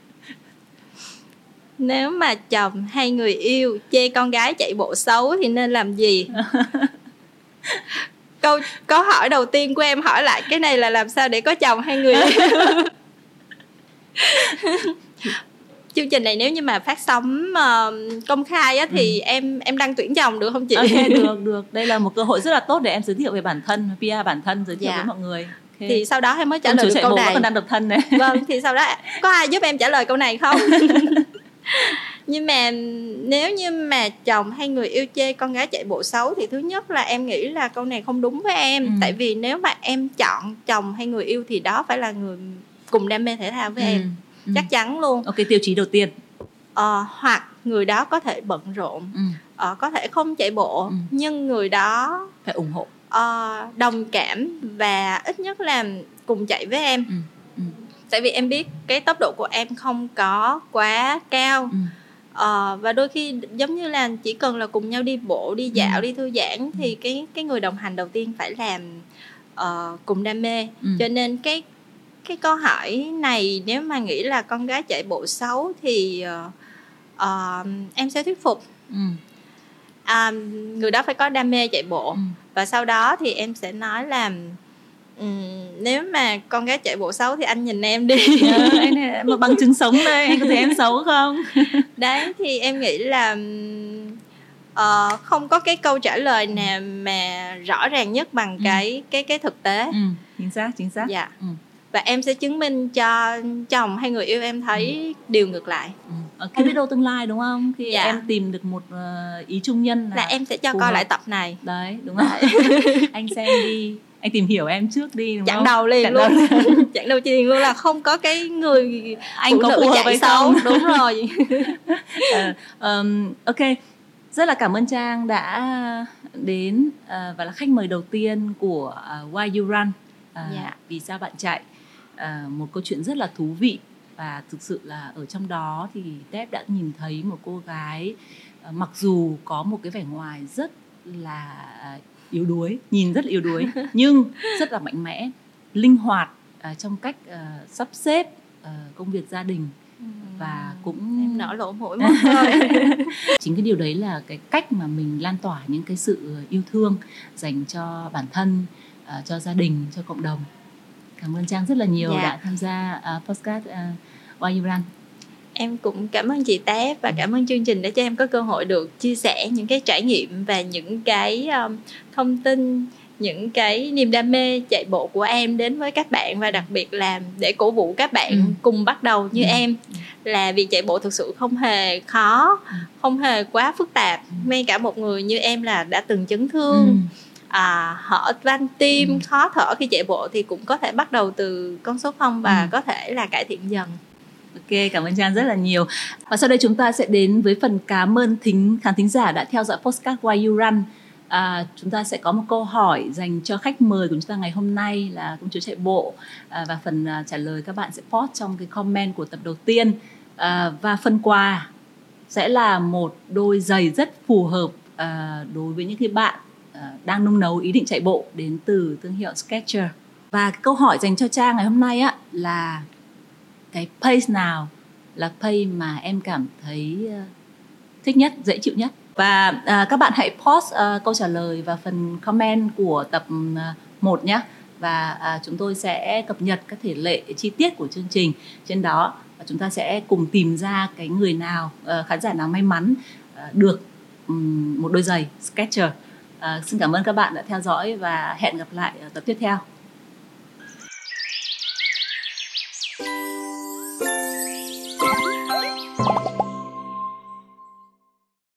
S2: nếu mà chồng hay người yêu chê con gái chạy bộ xấu thì nên làm gì câu câu hỏi đầu tiên của em hỏi lại cái này là làm sao để có chồng hay người yêu chương trình này nếu như mà phát sóng uh, công khai á thì ừ. em em đăng tuyển chồng được không chị?
S1: Okay, được được. Đây là một cơ hội rất là tốt để em giới thiệu về bản thân, PR bản thân giới thiệu dạ. với mọi người.
S2: Okay. Thì sau đó em mới trả lời được câu này.
S1: Còn đang độc thân đấy.
S2: Vâng, thì sau đó có ai giúp em trả lời câu này không? nhưng mà nếu như mà chồng hay người yêu chê con gái chạy bộ xấu thì thứ nhất là em nghĩ là câu này không đúng với em ừ. tại vì nếu mà em chọn chồng hay người yêu thì đó phải là người cùng đam mê thể thao với ừ. em ừ. chắc chắn luôn
S1: ok tiêu chí đầu tiên
S2: ờ, hoặc người đó có thể bận rộn ừ. ờ, có thể không chạy bộ ừ. nhưng người đó
S1: phải ủng hộ
S2: ờ, đồng cảm và ít nhất là cùng chạy với em ừ. Ừ. tại vì em biết cái tốc độ của em không có quá cao ừ. ờ, và đôi khi giống như là chỉ cần là cùng nhau đi bộ đi dạo ừ. đi thư giãn thì ừ. cái cái người đồng hành đầu tiên phải làm uh, cùng đam mê ừ. cho nên cái cái câu hỏi này nếu mà nghĩ là con gái chạy bộ xấu thì uh, uh, em sẽ thuyết phục ừ. à, người đó phải có đam mê chạy bộ ừ. và sau đó thì em sẽ nói là nếu mà con gái chạy bộ xấu thì anh nhìn em đi.
S1: À, anh một bằng chứng sống đây anh có thấy em xấu không?
S2: Đấy thì em nghĩ là uh, không có cái câu trả lời nào mà rõ ràng nhất bằng ừ. cái cái cái thực tế. Ừ,
S1: chính xác chính xác.
S2: Dạ. Ừ và em sẽ chứng minh cho chồng hay người yêu em thấy ừ. điều ngược lại.
S1: Ừ. ở cái video tương lai đúng không? Khi dạ. em tìm được một uh, ý chung nhân
S2: là, là em sẽ cho coi hợp. lại tập này.
S1: Đấy đúng rồi anh xem đi anh tìm hiểu em trước đi đúng
S2: chặn
S1: không?
S2: đầu liền chặn luôn. đầu. chặn đầu liền luôn là không có cái người
S1: anh có phù hợp hay
S2: xấu đúng rồi.
S1: Uh, um, ok. Rất là cảm ơn trang đã đến uh, và là khách mời đầu tiên của uh, Why You Run. Uh, yeah. vì sao bạn chạy? À, một câu chuyện rất là thú vị và thực sự là ở trong đó thì Tép đã nhìn thấy một cô gái à, mặc dù có một cái vẻ ngoài rất là yếu đuối nhìn rất là yếu đuối nhưng rất là mạnh mẽ linh hoạt à, trong cách à, sắp xếp à, công việc gia đình và cũng
S2: em nở lỗ mũi một
S1: chính cái điều đấy là cái cách mà mình lan tỏa những cái sự yêu thương dành cho bản thân uh, cho gia đình cho cộng đồng. Cảm ơn trang rất là nhiều dạ. đã tham gia uh, podcast uh, Why You Run
S2: em cũng cảm ơn chị Té và cảm ơn chương trình đã cho em có cơ hội được chia sẻ những cái trải nghiệm và những cái um, thông tin những cái niềm đam mê chạy bộ của em đến với các bạn và đặc biệt là để cổ vũ các bạn ừ. cùng bắt đầu như ừ. em là việc chạy bộ thực sự không hề khó ừ. không hề quá phức tạp ừ. ngay cả một người như em là đã từng chấn thương ừ à, hở van tim ừ. khó thở khi chạy bộ thì cũng có thể bắt đầu từ con số 0 và ừ. có thể là cải thiện dần
S1: Ok, cảm ơn Trang rất là nhiều. Và sau đây chúng ta sẽ đến với phần cảm ơn thính khán thính giả đã theo dõi postcard Why You Run. À, chúng ta sẽ có một câu hỏi dành cho khách mời của chúng ta ngày hôm nay là công chúa chạy bộ à, và phần à, trả lời các bạn sẽ post trong cái comment của tập đầu tiên à, và phần quà sẽ là một đôi giày rất phù hợp à, đối với những cái bạn à, đang nung nấu ý định chạy bộ đến từ thương hiệu Skechers và câu hỏi dành cho Trang ngày hôm nay á là cái pace nào là pace mà em cảm thấy ờ, thích nhất dễ chịu nhất? Và à, các bạn hãy post à, câu trả lời vào phần comment của tập à, 1 nhé và à, chúng tôi sẽ cập nhật các thể lệ chi tiết của chương trình trên đó và chúng ta sẽ cùng tìm ra cái người nào à, khán giả nào may mắn à, được um, một đôi giày Skechers. À, xin cảm ơn các bạn đã theo dõi và hẹn gặp lại ở tập tiếp theo.